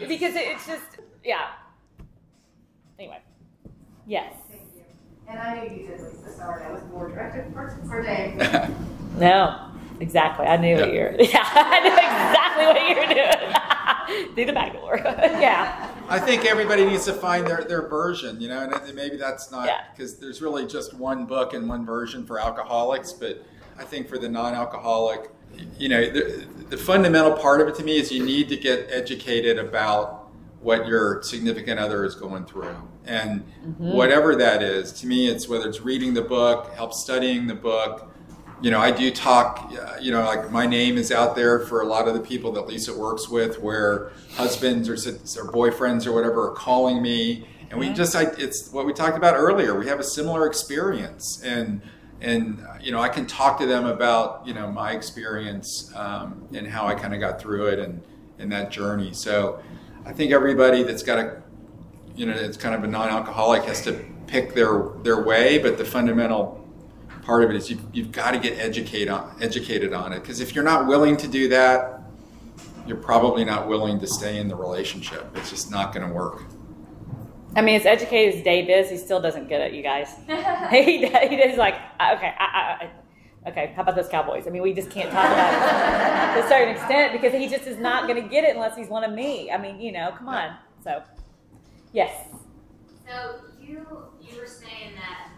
on. because it, it's just yeah. Anyway, yes. Thank you. And I knew you did, Lisa. Sorry, I was more directed for, for Dave. No, exactly. I knew what you're. Yeah, I knew exactly what you were doing. Do the back door. yeah. I think everybody needs to find their, their version, you know, and maybe that's not Yeah. because there's really just one book and one version for alcoholics, but I think for the non-alcoholic, you know, the, the fundamental part of it to me is you need to get educated about what your significant other is going through. And mm-hmm. whatever that is, to me, it's whether it's reading the book, help studying the book, you know, I do talk, uh, you know, like my name is out there for a lot of the people that Lisa works with, where husbands or, or boyfriends or whatever are calling me, and we just, I, it's what we talked about earlier. We have a similar experience, and and uh, you know, I can talk to them about you know my experience um, and how I kind of got through it and in that journey. So, I think everybody that's got a, you know, it's kind of a non-alcoholic has to pick their their way, but the fundamental part of it is you've, you've got to get educate on, educated on it because if you're not willing to do that you're probably not willing to stay in the relationship it's just not going to work I mean, as educated as Dave is, he still doesn't get it, you guys. he, he is like, okay, I, I, I, okay, how about those Cowboys? I mean, we just can't talk about it to a certain extent because he just is not going to get it unless he's one of me. I mean, you know, come on. So, yes. So you you you were saying that when you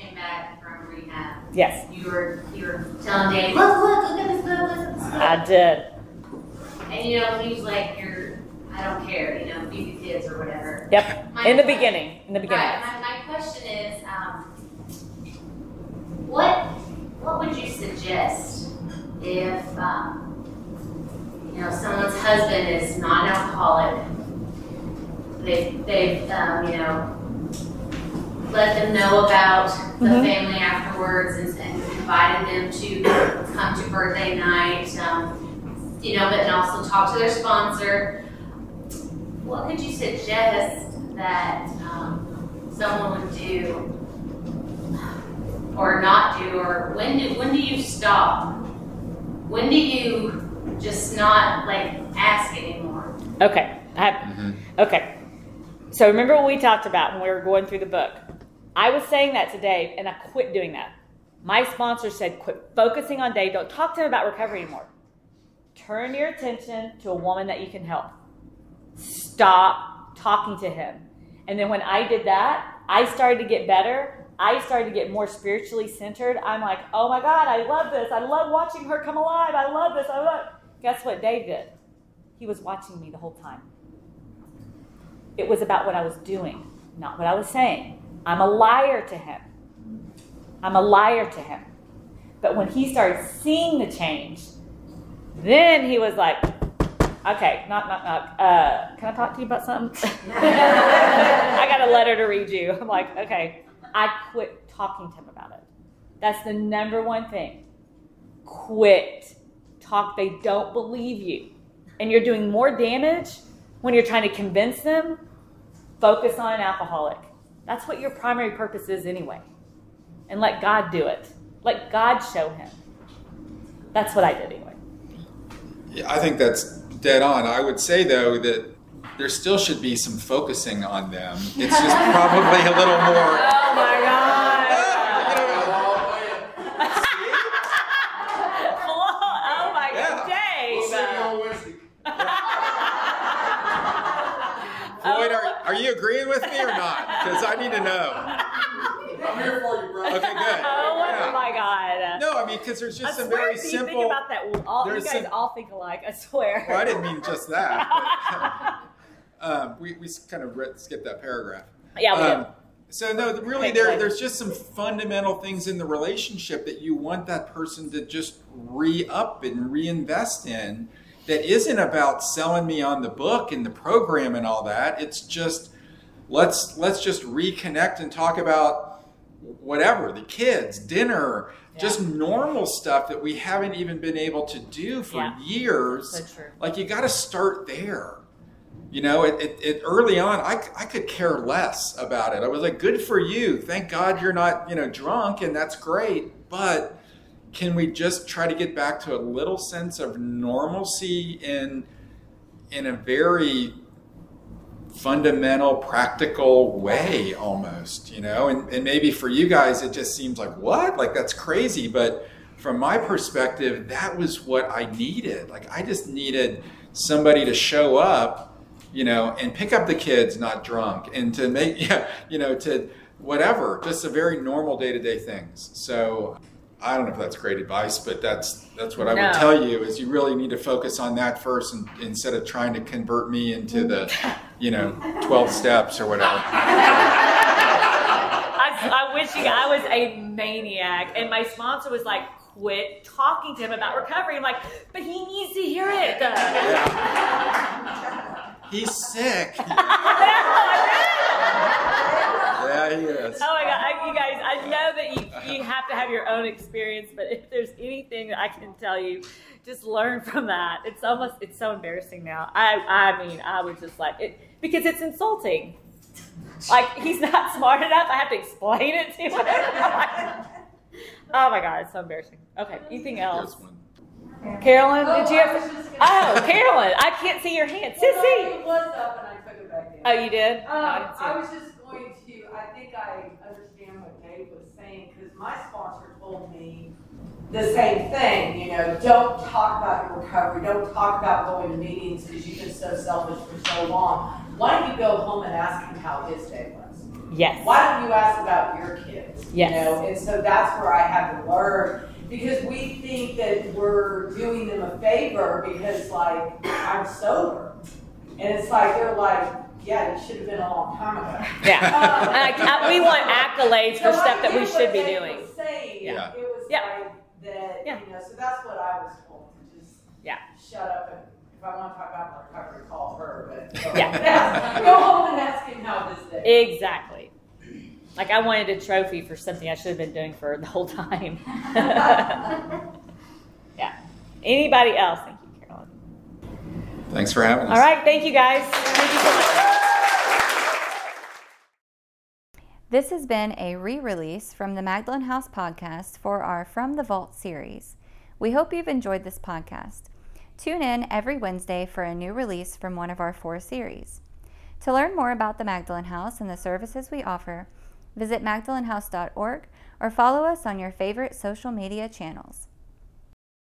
came back from rehab, Yes, you were you were telling Dave, look, look, look at this book, look at this book. I did. And you know, he was like, You're I don't care, you know, feed the kids or whatever. Yep. My In the que- beginning. In the beginning. Right. My, my question is, um, what what would you suggest if um, you know someone's husband is non-alcoholic? They they've um, you know let them know about the Mhm. family afterwards and, and invited them to come to birthday night. Um, you know, but and also talk to their sponsor. What could you suggest that um, someone would do or not do, or when do when do you stop? When do you just not like ask anymore? Okay. I have, Mhm. okay. So remember what we talked about when we were going through the book? I was saying that to Dave, and I quit doing that. My sponsor said, quit focusing on Dave. Don't talk to him about recovery anymore. Turn your attention to a woman that you can help. Stop talking to him. And then when I did that, I started to get better. I started to get more spiritually centered. I'm like, oh my God, I love this. I love watching her come alive. I love this. I love. Guess what Dave did? He was watching me the whole time. It was about what I was doing, not what I was saying. I'm a liar to him. I'm a liar to him. But when he started seeing the change, then he was like, okay, knock, knock, knock. Uh, can I talk to you about something? I got a letter to read you. I'm like, okay. I quit talking to him about it. That's the number one thing. Quit. Talk. They don't believe you. And you're doing more damage when you're trying to convince them. Focus on an alcoholic. That's what your primary purpose is anyway. And let God do it. Let God show him. That's what I did anyway. Yeah, I think that's dead on. I would say though that there still should be some focusing on them. It's just probably a little more. Oh my God. oh my God, Dave. Floyd, are, are you agreeing with me or not? Because I need to know. I'm here for you, bro. Okay, good. Oh Yeah. my God. No, I mean because there's I just some swear, very if you simple. think about that. All, you there's guys some- all think alike. I swear. Well, I didn't mean just that. But, um, we we kind of read, skipped that paragraph. Yeah, Um, so no, really, Thanks, there there's just some fundamental things in the relationship that you want that person to just re up and reinvest in. That isn't about selling me on the book and the program and all that. It's just let's let's just reconnect and talk about whatever the kids, dinner, just normal stuff that we haven't even been able to do for Yeah. years. So true. Like you got to start there. You know, it, it, it early on, I, I could care less about it. I was like, good for you. Thank God you're not, you know, drunk, and that's great. But can we just try to get back to a little sense of normalcy in in a very fundamental, practical way almost, you know? And, and maybe for you guys, it just seems like, what? Like, that's crazy. But from my perspective, that was what I needed. Like, I just needed somebody to show up, you know, and pick up the kids not drunk and to make, yeah, you know, to whatever, just a very normal day to day things. So, I don't know if that's great advice, but that's that's what I No. would tell you is you really need to focus on that first and, instead of trying to convert me into the, you know, 12 steps or whatever. I, I wish you, I was a maniac, and my sponsor was like, "Quit talking to him about recovery." I'm like, "But he needs to hear it." He's sick. Yeah, he is. Oh my god, I, you guys! I know that you you have to have your own experience, but if there's anything that I can tell you, just learn from that. It's almost it's so embarrassing now. I I mean, I was just like it because it's insulting. Like he's not smart enough. I have to explain it to him. oh my god, it's so embarrassing. Okay, anything else? Carolyn, Oh, did you have? was just gonna- Oh, Carolyn, I can't see your hand. Well, no, Sissy. It was up and I took it back down. Oh, you did? No, I Um, didn't see I was just going to, I think I understand what Dave was saying, because my sponsor told me the same thing, you know, don't talk about your recovery, don't talk about going to meetings, because you've been so selfish for so long. Why don't you go home and ask him how his day was? Yes. Why don't you ask about your kids? Yes. You know, and so that's where I had to learn because we think that we're doing them a favor because like I'm sober, and it's like they're like, yeah, you should have been a long time ago. Yeah. Um, Like, uh, we want accolades for so I stuff that we should be doing. were saying. Yeah. It was Yeah. like that, Yeah. you know, so that's what I was told to just Yeah. shut up and if I want to talk about recovery, call her. But Yeah. go home and ask him how this day. Exactly. Like I wanted a trophy for something I should have been doing for the whole time. yeah. Anybody else? Thank you, Carolyn. Thanks for having us. All right. Thank you, guys. Thank you so much. This has been a re release from the Magdalen House podcast for our From the Vault series. We hope you've enjoyed this podcast. Tune in every Wednesday for a new release from one of our four series. To learn more about the Magdalen House and the services we offer, visit magdalenhouse.org or follow us on your favorite social media channels.